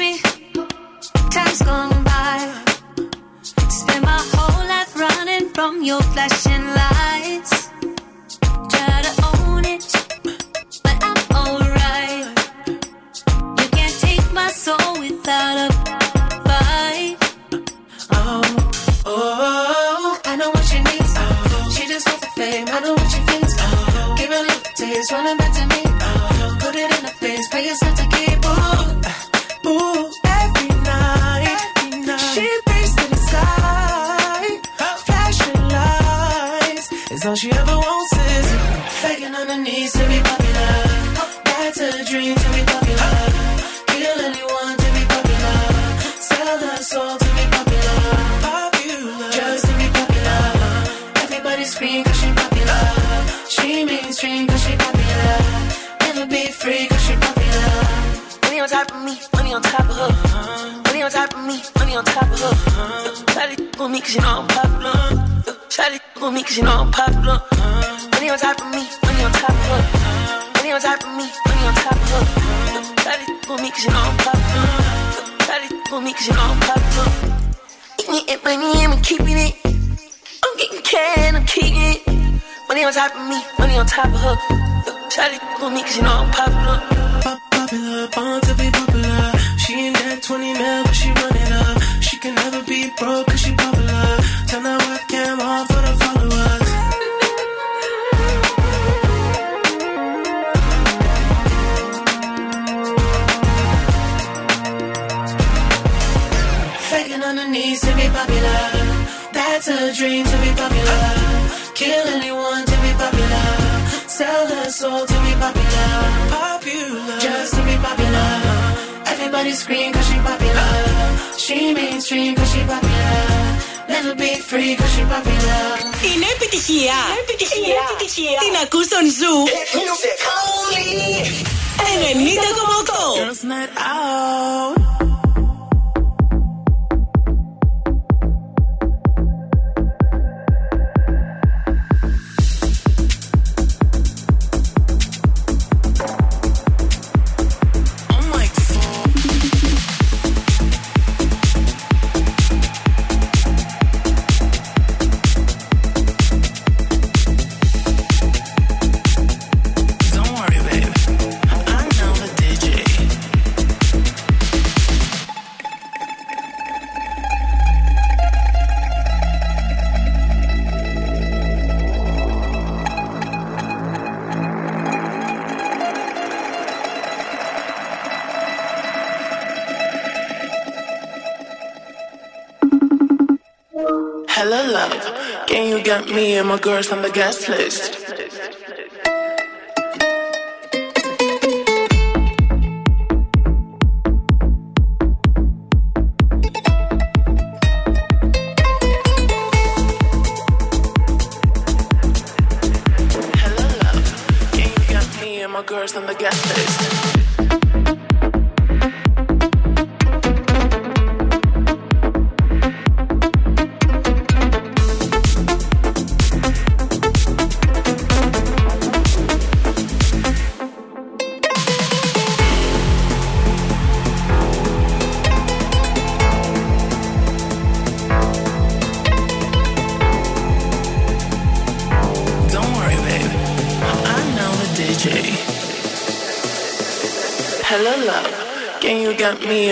hella love. Can you get me and my girls on the guest list?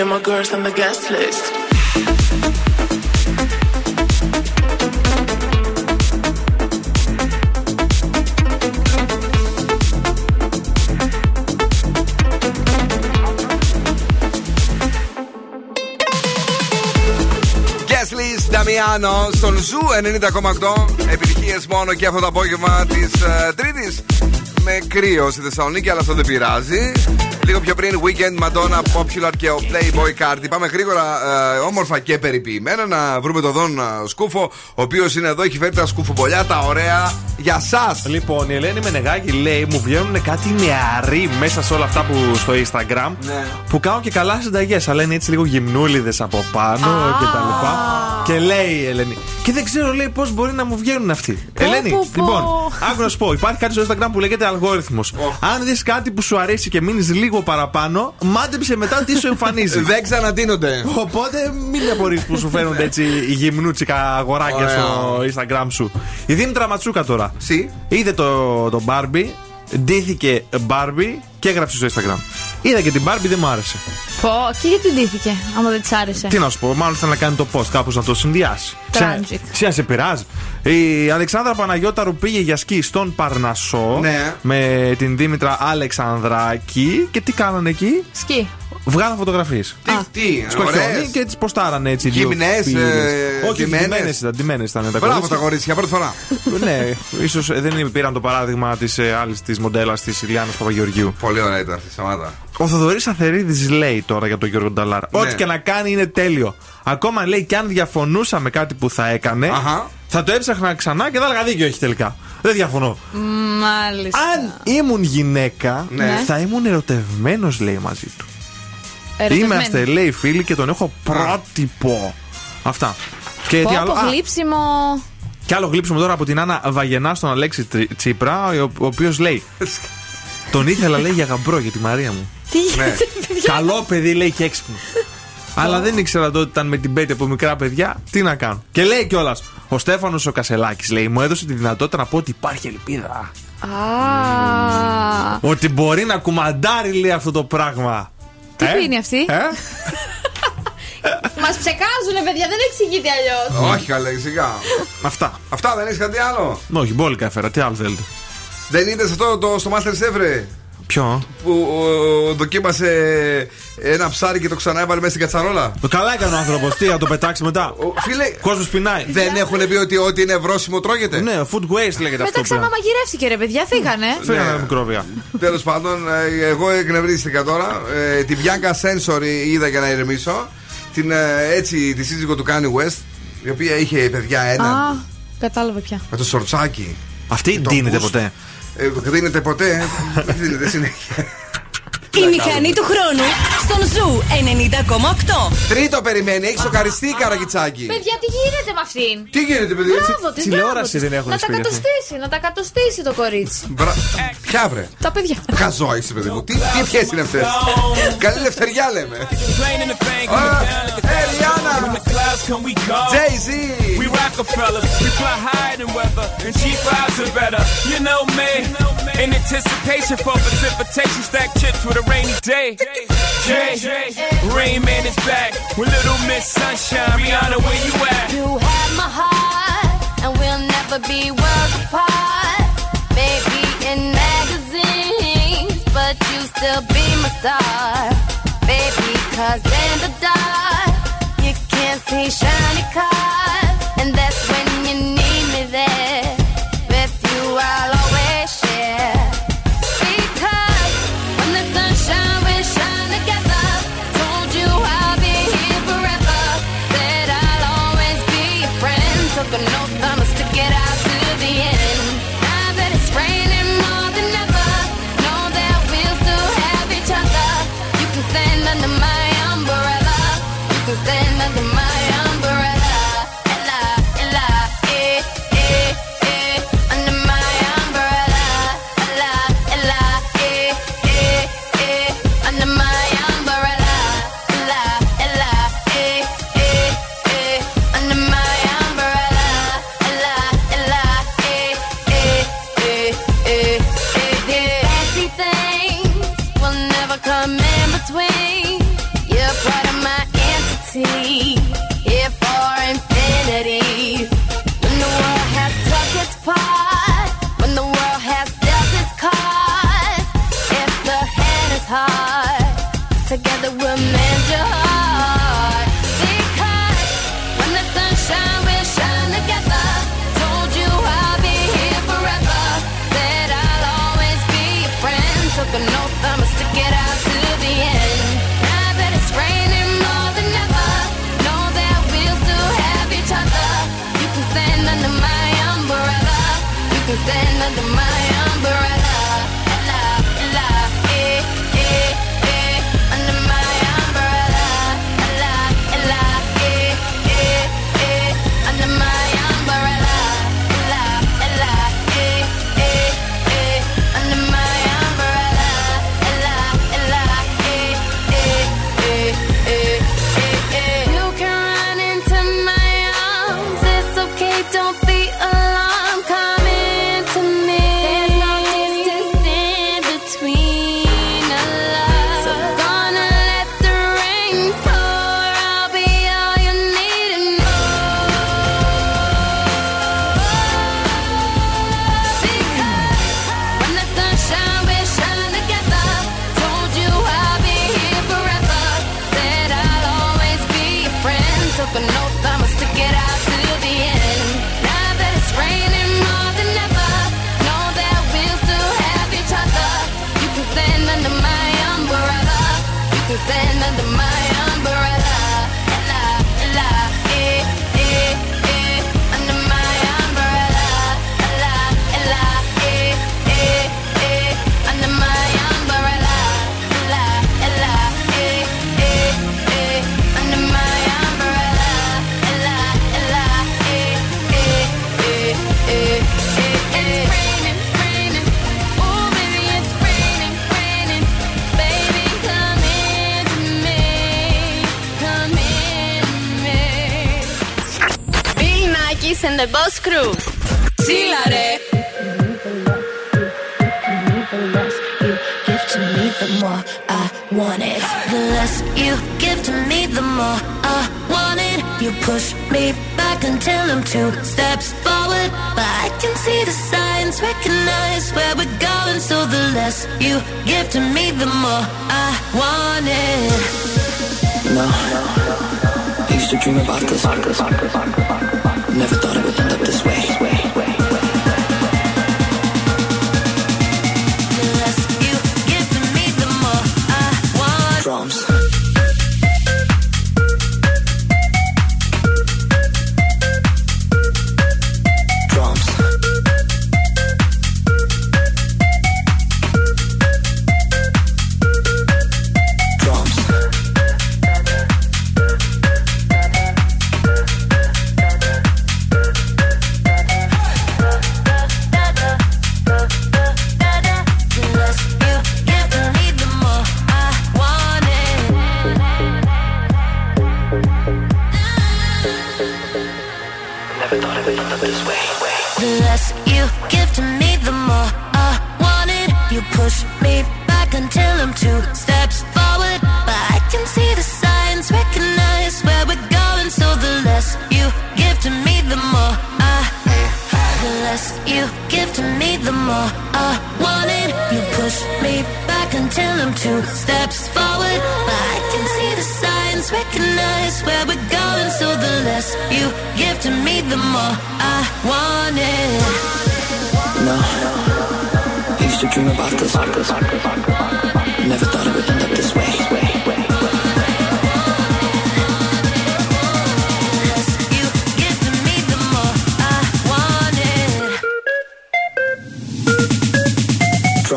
And my girls on the guest list? Guest list Damiano στον Zoo 90,8. Επιτυχίες μόνο και αυτό το απόγευμα της Τρίτης. Με κρύο στη Θεσσαλονίκη, αλλά αυτό δεν πειράζει. Λίγο πιο πριν, Weekend, Madonna, Popular και ο Playboy Cardi. Πάμε γρήγορα, ε, όμορφα και περιποιημένα, να βρούμε τον Δον ε, Σκούφο, ο οποίος είναι εδώ, έχει φέρει τα σκουφομπολιά, τα ωραία για σας Λοιπόν, η Ελένη Μενεγάκη λέει: Μου βγαίνουν κάτι νεαροί μέσα σε όλα αυτά που στο Instagram Ναι. που κάνουν και καλά συνταγές. Αλλά είναι έτσι λίγο γυμνούλιδες από πάνω και τα λοιπά. Και λέει η Ελένη. Και δεν ξέρω, λέει, πώς μπορεί να μου βγαίνουν αυτοί. Ελένη, πω, πω. λοιπόν, άκου να σου πω: Υπάρχει κάτι στο Instagram που λέγεται αλγόριθμος. Αν δεις κάτι που σου αρέσει και μείνεις λίγο παραπάνω, μάντεψε μετά τι σου εμφανίζεις. Δεν ξαναντίνονται. Οπότε μην απορρεί που σου φαίνονται έτσι οι γυμνούτσικα αγοράκια Ωραία. στο Instagram σου. Η Δήμητρα Ματσούκα τώρα. Σι. Είδε το, το Barbie, ντύθηκε Barbie και έγραψε στο Instagram. Είδα και την Barbie, δεν μου άρεσε. Πω, και γιατί ντύθηκε, άμα δεν της άρεσε; Τι να σου πω, μάλλον θέλει να κάνει το post κάπως να το συνδυάσει. Tragic. Σε να σε πειράζει. Η Αλεξάνδρα Παναγιώταρου πήγε για σκι στον Παρνασσό Ναι. με την Δήμητρα Αλεξανδράκη. Και τι κάνανε εκεί, Σκι. Βγάλαν φωτογραφίες. Τι, τι, Στο ωραίες. χιόνι και τις ποστάρανε έτσι. δύο Γυμνές, φίλες. ε, Όχι, ντυμένες. ντυμένε ήταν, ντυμένες ήταν τα Μπράβο κορίτσια. τα κορίτσια, πρώτη φορά. ναι, ίσως δεν πήραν το παράδειγμα της άλλης της μοντέλας της Ηλιάνα Παπαγεωργίου. Πολύ ωραία ήταν αυτή η Σαμάτα. Ο Θοδωρής Αθερίδης λέει τώρα για τον Γιώργο Νταλάρ. Ναι. Ό,τι και να κάνει είναι τέλειο. Ακόμα λέει και αν διαφωνούσα με κάτι που θα έκανε, Αχα. θα το έψαχνα ξανά και θα έλεγα δίκιο έχει τελικά. Δεν διαφωνώ. Μάλιστα. Αν ήμουν γυναίκα, Ναι. θα ήμουν ερωτευμένος, λέει μαζί του. Ερωτευμένη. Είμαστε, λέει, φίλοι και τον έχω πρότυπο. Αυτά. Και τι Πω, άλλο; πω, Α, γλύψιμο. και άλλο γλύψουμε τώρα από την Άννα Βαγενά στον Αλέξη Τρι- Τσίπρα, ο, ο οποίος λέει. τον ήθελα, λέει, για γαμπρό για τη Μαρία μου. Τι γίνεται, παιδιά. Καλό παιδί, λέει και έξυπνο. Αλλά δεν ήξερα τότε ότι ήταν με την πέτη από μικρά παιδιά. Τι να κάνω. Και λέει κιόλας. Ο Στέφανος ο Κασελάκης λέει: Μου έδωσε τη δυνατότητα να πω ότι υπάρχει ελπίδα. Α, Ότι μπορεί να κουμαντάρει, λέει αυτό το πράγμα. Τι πίνει αυτή; Ε; Μας ψεκάζουνε, παιδιά, δεν εξηγείται αλλιώς. Όχι, καλά, σιγά. Αυτά. Αυτά δεν έχεις κάτι άλλο; Όχι, μπόλικα έφερα. Τι άλλο θέλετε. Δεν είδες αυτό το, στο Master Chef, ρε, Ποιο; που ο, δοκίμασε ένα ψάρι και το ξανά έβαλε μέσα στην κατσαρόλα. Καλά έκανε ο άνθρωπος. Τι, να το πετάξει μετά; Ο, φίλε, Κόσμος πεινάει. δεν έχουν πει ότι ό,τι είναι βρόσιμο τρώγεται; Ναι, food waste λέγεται Μετά αυτό πλέον. ξαναμαγειρεύτηκε, ρε παιδιά, φύγανε. Φύγανε μικρόβια. Τέλος πάντων, ε, εγώ εκνευρίστηκα τώρα. Ε, τη Bianca Sensory είδα για να ηρεμήσω. Την, ε, έτσι, τη σύζυγο του Kanye West, η οποία είχε παιδιά ένα Α, κατάλαβα πια. με το σορτσάκι. Αυτή το ντύνεται boost. ποτέ. Ε, δίνεται ποτέ. Δεν δίνεται συνέχεια. Η μηχανή του χρόνου στον Ζου 90,8. Τρίτο περιμένει, έχει σοκαριστεί η καραγκιτσάκι. Παιδιά, τι γίνεται με αυτήν; Τι γίνεται, παιδί, έτσι; Μπράβο, τι τηλεόραση μπράβο της. δεν έχουν Να τα σπίτι αυτή. κατοστήσει, να τα κατοστήσει το κορίτσι. Μπρα... Ποια βρε; Τα παιδιά. Χαζό είσαι, παιδί μου. Τι, τι ευχές είναι αυτές; Καλή λευτεριά λέμε. Hey, Rihanna. Jay-Z. We Rockefeller, we fly higher than weather, and cheap vibes are better. You know me, in anticipation for precipitation, stack chips with a rainy day. Jay, Rain Man is back with Little Miss Sunshine. Rihanna, where you at? You have my heart, and we'll never be worlds apart. Maybe in magazines, but you still be my star. Baby, cause in the dark, you can't see shiny cars. And that's when guitar.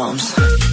drums.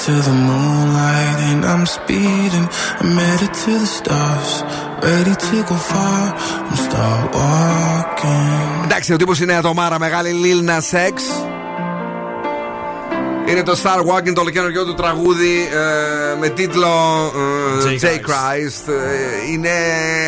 Racing to the moonlight and I'm speeding. I'm headed to the stars. Ready to go far. I'm start walking. Εντάξει, ο τύπο είναι ατομάρα μεγάλη Lil Nas X. Είναι το Star Walking, το καινούργιο του τραγούδι ε, με τίτλο ε, J. J. Christ. Ε, είναι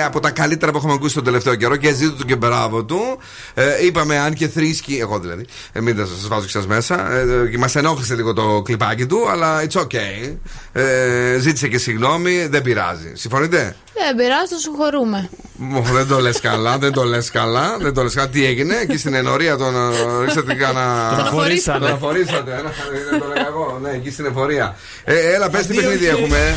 από τα καλύτερα που έχουμε ακούσει τον τελευταίο καιρό και ζήτω του και μπράβο του. Ε, είπαμε, αν και θρήσκει, εγώ δηλαδή, ε, μην τα σας βάζω και σας μέσα, ε, και μας ενόχλησε λίγο το κλιπάκι του, αλλά it's okay. Ε, ζήτησε και συγγνώμη, δεν πειράζει. Συμφωνείτε; Δεν πειράζει, το συγχωρούμε. Μω, δεν το λες καλά, δεν το λες καλά. Δεν το λες καλά. Τι έγινε, εκεί στην ενορία τον ε, ρίξατε κάνα. Τον αφορήσανε. Τον αφορήσατε. ε, Δεν το λέγα εγώ. Ναι, εκεί στην εφορία. Ε, έλα, πες τι παιχνίδι έχουμε.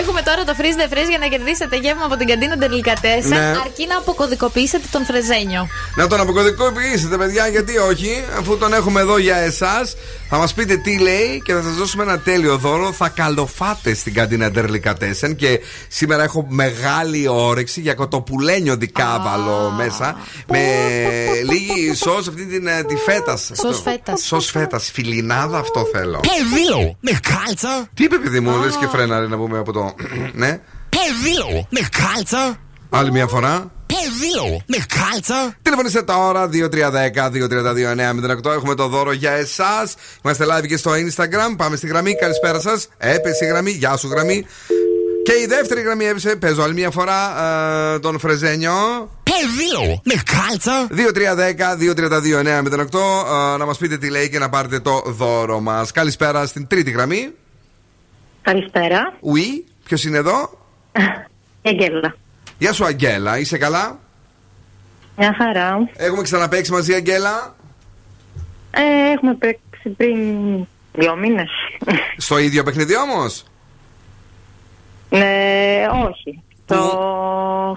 Έχουμε τώρα το freeze the freeze για να κερδίσετε γεύμα από την καντίνα Ντερλικατέσεν. Ναι. Αρκεί να αποκωδικοποιήσετε τον φρεζένιο. Να τον αποκωδικοποιήσετε, παιδιά, γιατί όχι, αφού τον έχουμε εδώ για εσάς. Θα μας πείτε τι λέει και θα σας δώσουμε ένα τέλειο δώρο. Θα καλοφάτε στην καντίνα Ντερλικατέσεν και σήμερα έχω μεγάλη όρεξη για κοτοπουλένιο δικάβαλο μέσα. Με λίγη σο αυτή την, ε, τη φέτας. Σως φέτας. Σο φέτας. Φιλινάδα, αυτό θέλω. Pedilo με κάλτσα. Τι είπε, παιδί μου, λες και φρέναρε να πούμε από το. ναι. Pedilo με κάλτσα. Άλλη μια φορά. Pedilo με κάλτσα. Τηλεφωνήστε τώρα 2310-232-908. Έχουμε το δώρο για εσάς. Είμαστε live και στο Instagram. Πάμε στη γραμμή. Καλησπέρα σας. Έπεσε η γραμμή. Γεια σου γραμμή. Και η δεύτερη γραμμή έπεσε. Παίζω άλλη μια φορά ε, τον Φρεζένιο. Pedilo με κάλτσα. 2310-232-908. Ε, να μας πείτε τι λέει και να πάρετε το δώρο μας. Καλησπέρα στην τρίτη γραμμή. Καλησπέρα. Ουί, ποιος είναι εδώ; Η Αγγέλα. Γεια σου, Αγγέλα. Είσαι καλά; Μια χαρά. Έχουμε ξαναπέξει μαζί, Αγγέλα; Ε, έχουμε παίξει πριν δύο μήνες. Στο ίδιο παιχνίδι όμως; Ναι, όχι. Στο,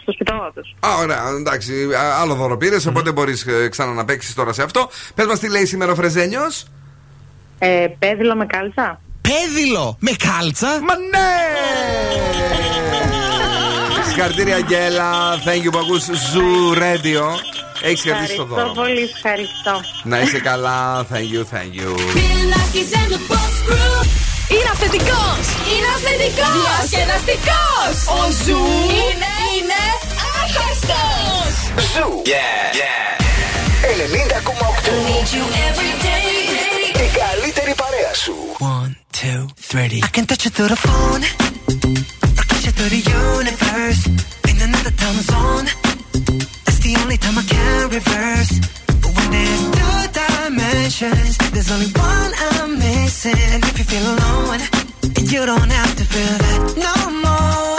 στο σπιτάλο τους. Α, ωραία, εντάξει. α, Άλλο δώρο πήρες, οπότε μπορείς ξανά να παίξεις τώρα σε αυτό. Πες μας τι λέει σήμερα ο Φρεζένιος. Ε, πέδιλο με κάλτσα. Πέδιλο με κάλτσα; Μα ναι! Συγχαρητήρια, Αγγέλα. Thank you που ακούς Zoo Radio. Έχεις κερδίσει το Ευχαριστώ δώρο. πολύ, ευχαριστώ. Να είσαι καλά. Thank you, thank you. Είναι αυθεντικό! Είναι αυθεντικό! Διασκεδαστικό! Ο Zoo είναι, είναι άχαστο! Zoo. Yeah. yeah. 90,8. Η καλύτερη παρέα σου. One, two, three. I can touch you through the phone. Or kiss you through the universe. In another time zone. That's the only time I can reverse. But when there's two dimensions, there's only one I'm missing. And if you feel alone, you don't have to feel that no more.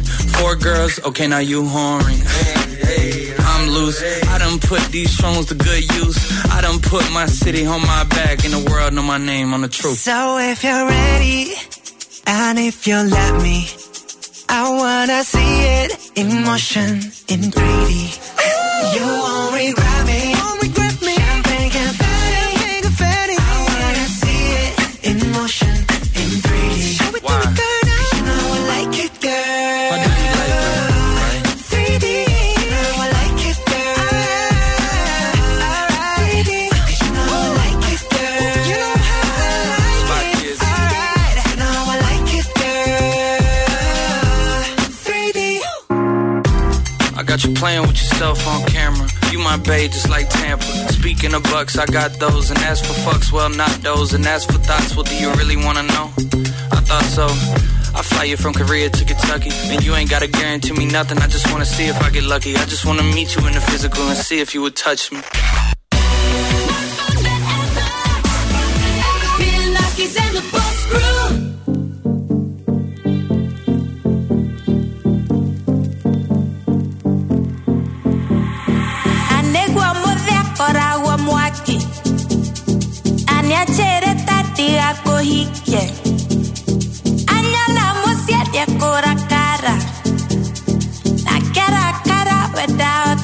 Four girls, okay, now you horny. I'm loose. I done put these phones to good use. I done put my city on my back, and the world know my name on the truth. So if you're ready, and if you let me, I wanna see it in motion, in 3D. You won't regret me. I got you playing with yourself on camera. You my babe, just like Tampa. Speaking of bucks, I got those. And as for fucks, well, not those. And as for thoughts, well, do you really wanna know? I thought so. I fly you from Korea to Kentucky. And you ain't gotta guarantee me nothing. I just wanna see if I get lucky. I just wanna meet you in the physical and see if you would touch me. Nackis and the Boss Crew. La chereta tira cojique. Aña la mocia de cora cara. La cara cara, pues, verdad.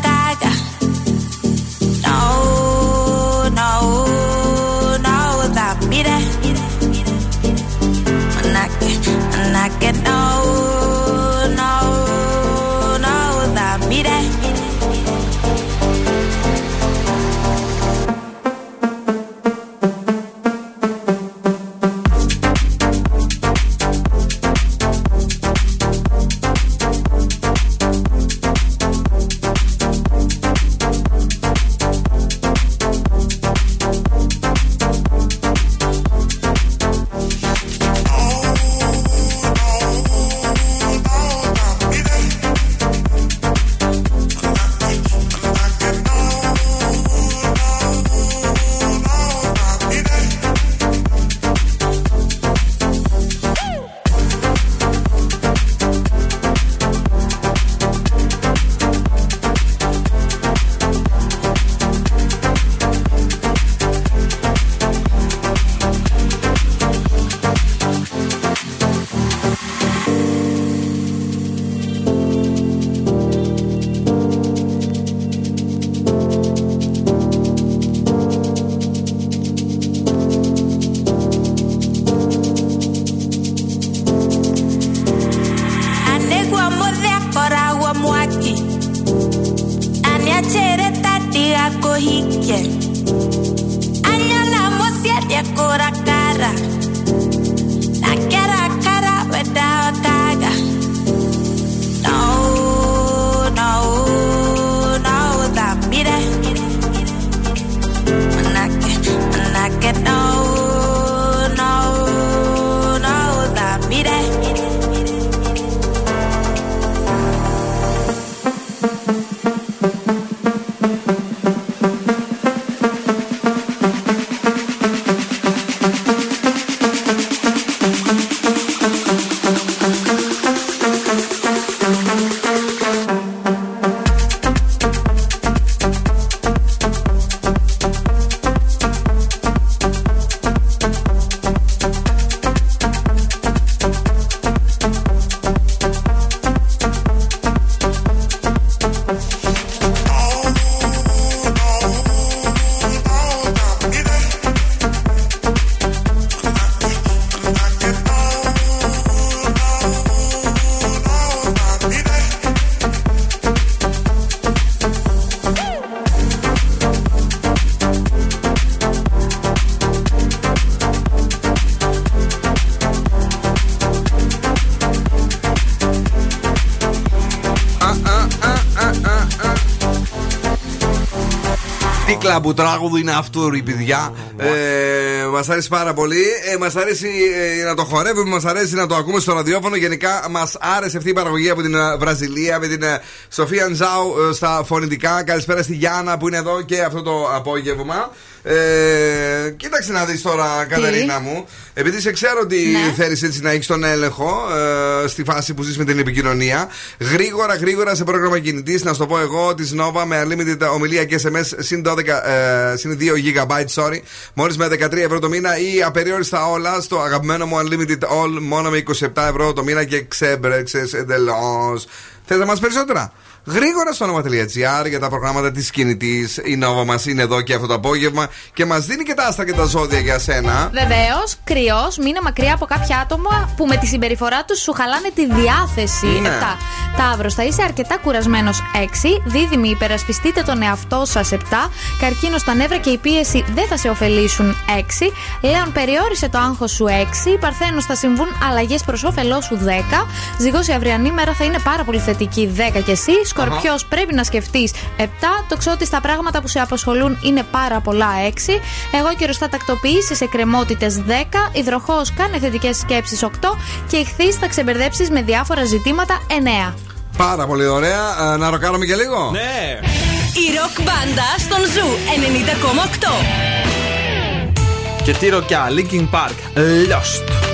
Τι κλαμπου τραγούδι είναι αυτό, ρε παιδιά. Ε, μας αρέσει πάρα πολύ. Ε, μας αρέσει ε, να το χορεύουμε, μας αρέσει να το ακούμε στο ραδιόφωνο. Γενικά μας άρεσε αυτή η παραγωγή από την ε, Βραζιλία με την ε, Σοφία Νζάου ε, στα φωνητικά. Καλησπέρα στη Γιάννα που είναι εδώ και αυτό το απόγευμα. Ε, κοίταξε να δεις τώρα, Κατερίνα μου. Επειδή σε ξέρω ότι Ναι. θέλεις έτσι να έχεις τον έλεγχο ε, στη φάση που ζεις με την επικοινωνία, γρήγορα, γρήγορα σε πρόγραμμα κινητής, να σου το πω εγώ, της Nova με unlimited ομιλία και SMS συν 12, ε, συν 2 GB, sorry, μόλις με 13 ευρώ το μήνα ή απεριόριστα όλα στο αγαπημένο μου unlimited all μόνο με 27 ευρώ το μήνα και ξέμπρεξε εντελώς. Θες να μας περισσότερα; Γρήγορα στο όνομα.gr για τα προγράμματα της κινητής. Η Nova μας είναι εδώ και αυτό το απόγευμα και μας δίνει και τα άστρα και τα ζώδια για σένα. Βεβαίως, κρυός, μείνε μακριά από κάποια άτομα που με τη συμπεριφορά τους σου χαλάνε τη διάθεση. Ναι. 7. Ταύρος, θα είσαι αρκετά κουρασμένος. 6. Δίδυμη, υπερασπιστείτε τον εαυτό σας. 7. Καρκίνος, τα νεύρα και η πίεση δεν θα σε ωφελήσουν. 6. Λέων, περιόρισε το άγχος σου. 6. Παρθένος, θα συμβούν αλλαγές προς όφελός σου. 10. Ζυγός, η αυριανή μέρα θα είναι πάρα πολύ θετική. 10 και εσύ. Σκορπιός, πρέπει να σκεφτείς. 7. Τοξότη, τα πράγματα που σε απασχολούν είναι πάρα πολλά. 6. Εγώ και ρωστά τακτοποιήσεις σε κρεμότητε 10. Υδροχός, κάνε θετικές σκέψεις 8. Και ηχθείς, θα ξεμπερδέψεις με διάφορα ζητήματα 9. Πάρα πολύ ωραία. Ε, να ροκάρουμε και λίγο; Ναι. Η ροκ μπάντα στον Zoo 90,8. Και τι ροκιά, Linkin Park, Lost.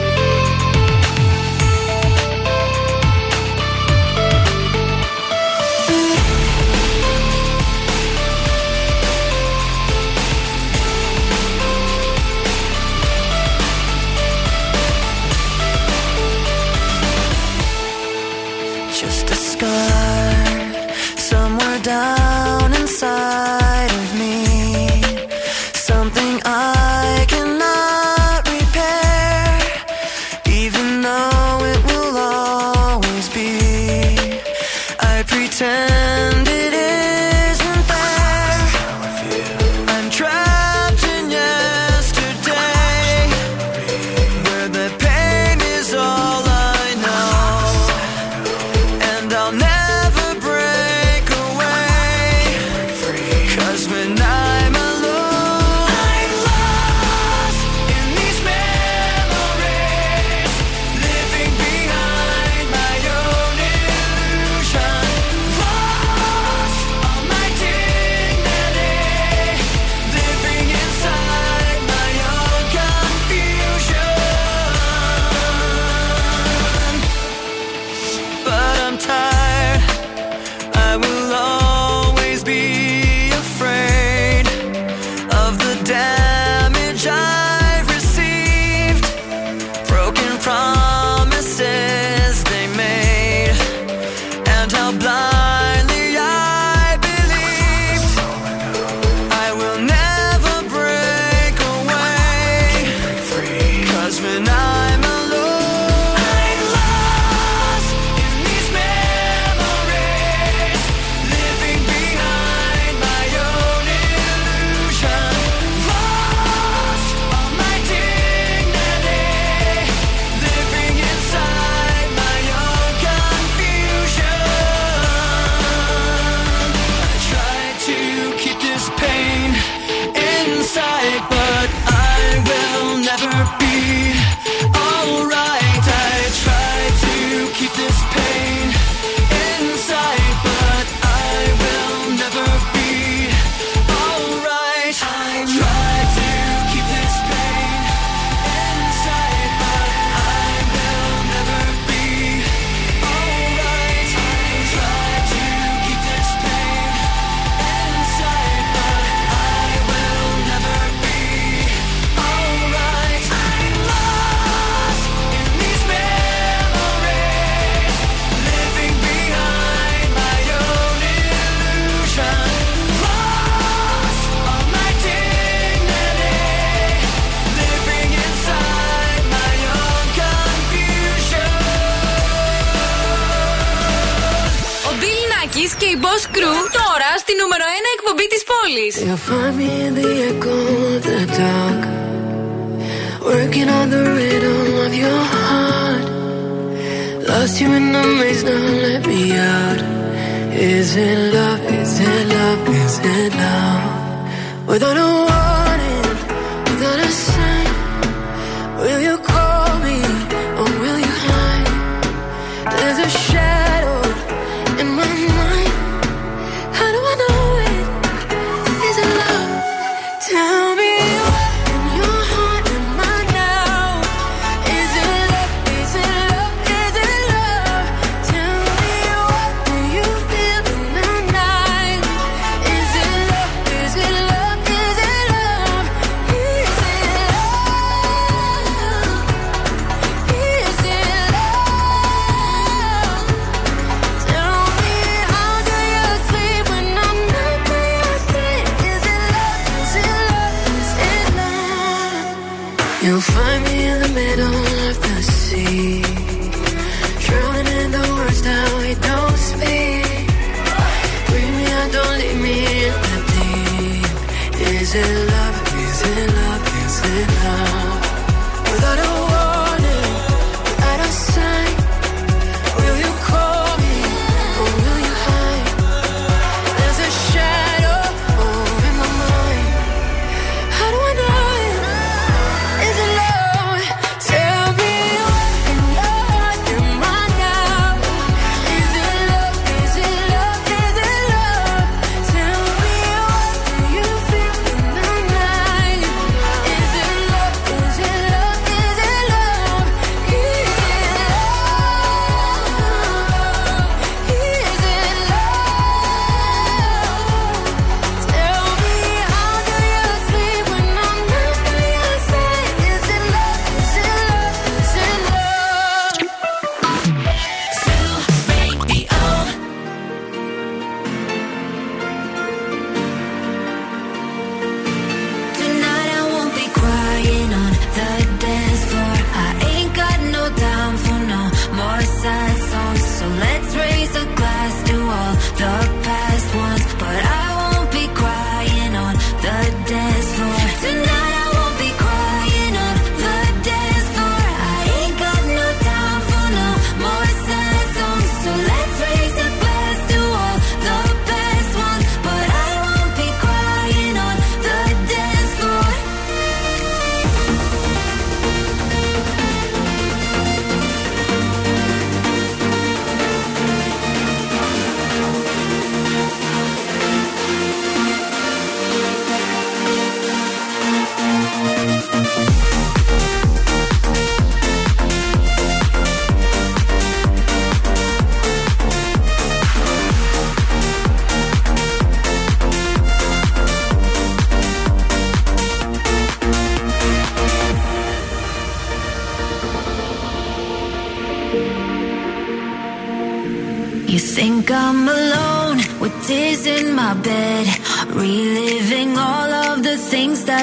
εκπομπή της πόλης. You'll find me in the echo of the dark, working on the rhythm of your heart. Lost you in the maze, now let me out. Is it love? Is it love? Is it love? Without a warning,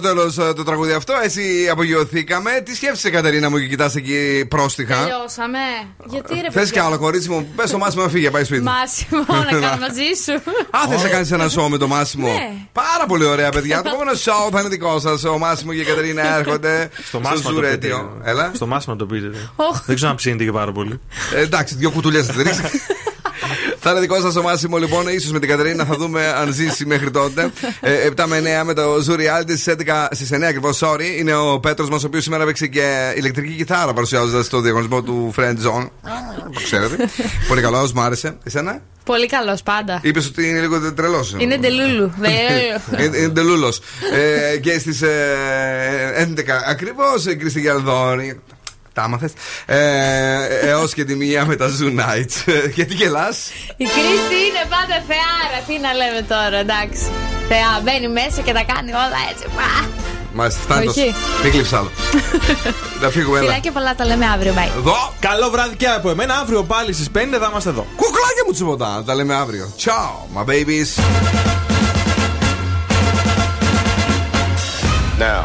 Το τέλος το τραγούδι αυτό. Έτσι απογειωθήκαμε. Τι σκέφτεσαι, Κατερίνα μου, και κοιτάς εκεί πρόστιχα; Τελειώσαμε. Γιατί ρε Θες παιδιά; κι άλλο, κορίτσι μου. Πες το Μάσιμο να φύγει, πάει σπίτι. Μάσιμο, να κάνω μαζί σου. Α, θες να κάνεις ένα σοου με το Μάσιμο; Ναι. Πάρα πολύ ωραία, παιδιά. Το επόμενο σοου θα είναι δικό σας. Ο Μάσιμο και η Κατερίνα έρχονται Στο μάσημα το πείτε. Ζουρέτιο. Έλα. Στο μάσημα το πείτε. Οχ. Δεν ξέρω αν ψήνετε και πάρα πολύ. Ε, εντάξει, δύο κουτουλιές θα τη ρίξει. Θα είναι δικό σας ο Μάσιμο λοιπόν, ίσως με την Κατερίνα θα δούμε αν ζήσει μέχρι τότε. Ε, 7 με 9 με το Zoo Reality στις 11 στις 9 ακριβώς. Sorry, είναι ο Πέτρος μας, ο οποίος σήμερα παίξει και ηλεκτρική κιθάρα παρουσιάζοντας το διαγωνισμό του Friend Zone. Το ξέρετε. Πολύ καλό, μου άρεσε. Εσένα, Πολύ καλός πάντα. είπες ότι είναι λίγο τρελός. Είναι ντελούλου. Βελέλου. Είναι είναι τελούλο. Ε, και στις 11 ακριβώς η Κρίστη Γιαλδόνη. Τα άμαθες. Ε, Έως και τη μία με τα Zoo Nights. Γιατί γελάς; Η Κρίστη είναι πάντα θεάρα. Τι να λέμε τώρα, εντάξει. Θεά, μπαίνει μέσα και τα κάνει όλα έτσι. Πα. Μάλιστα, φτάνει τόσο. Όχι. Μην κλείψεις άλλο. Να φύγουμε, έλα. Φιλάκια πολλά, τα λέμε αύριο. Bye. Εδώ. Καλό βράδυ και από εμένα. Αύριο πάλι στις 5 θα είμαστε εδώ. Κουκλάκια μου τσιμποτά. Τα λέμε αύριο. Ciao, my babies. Now,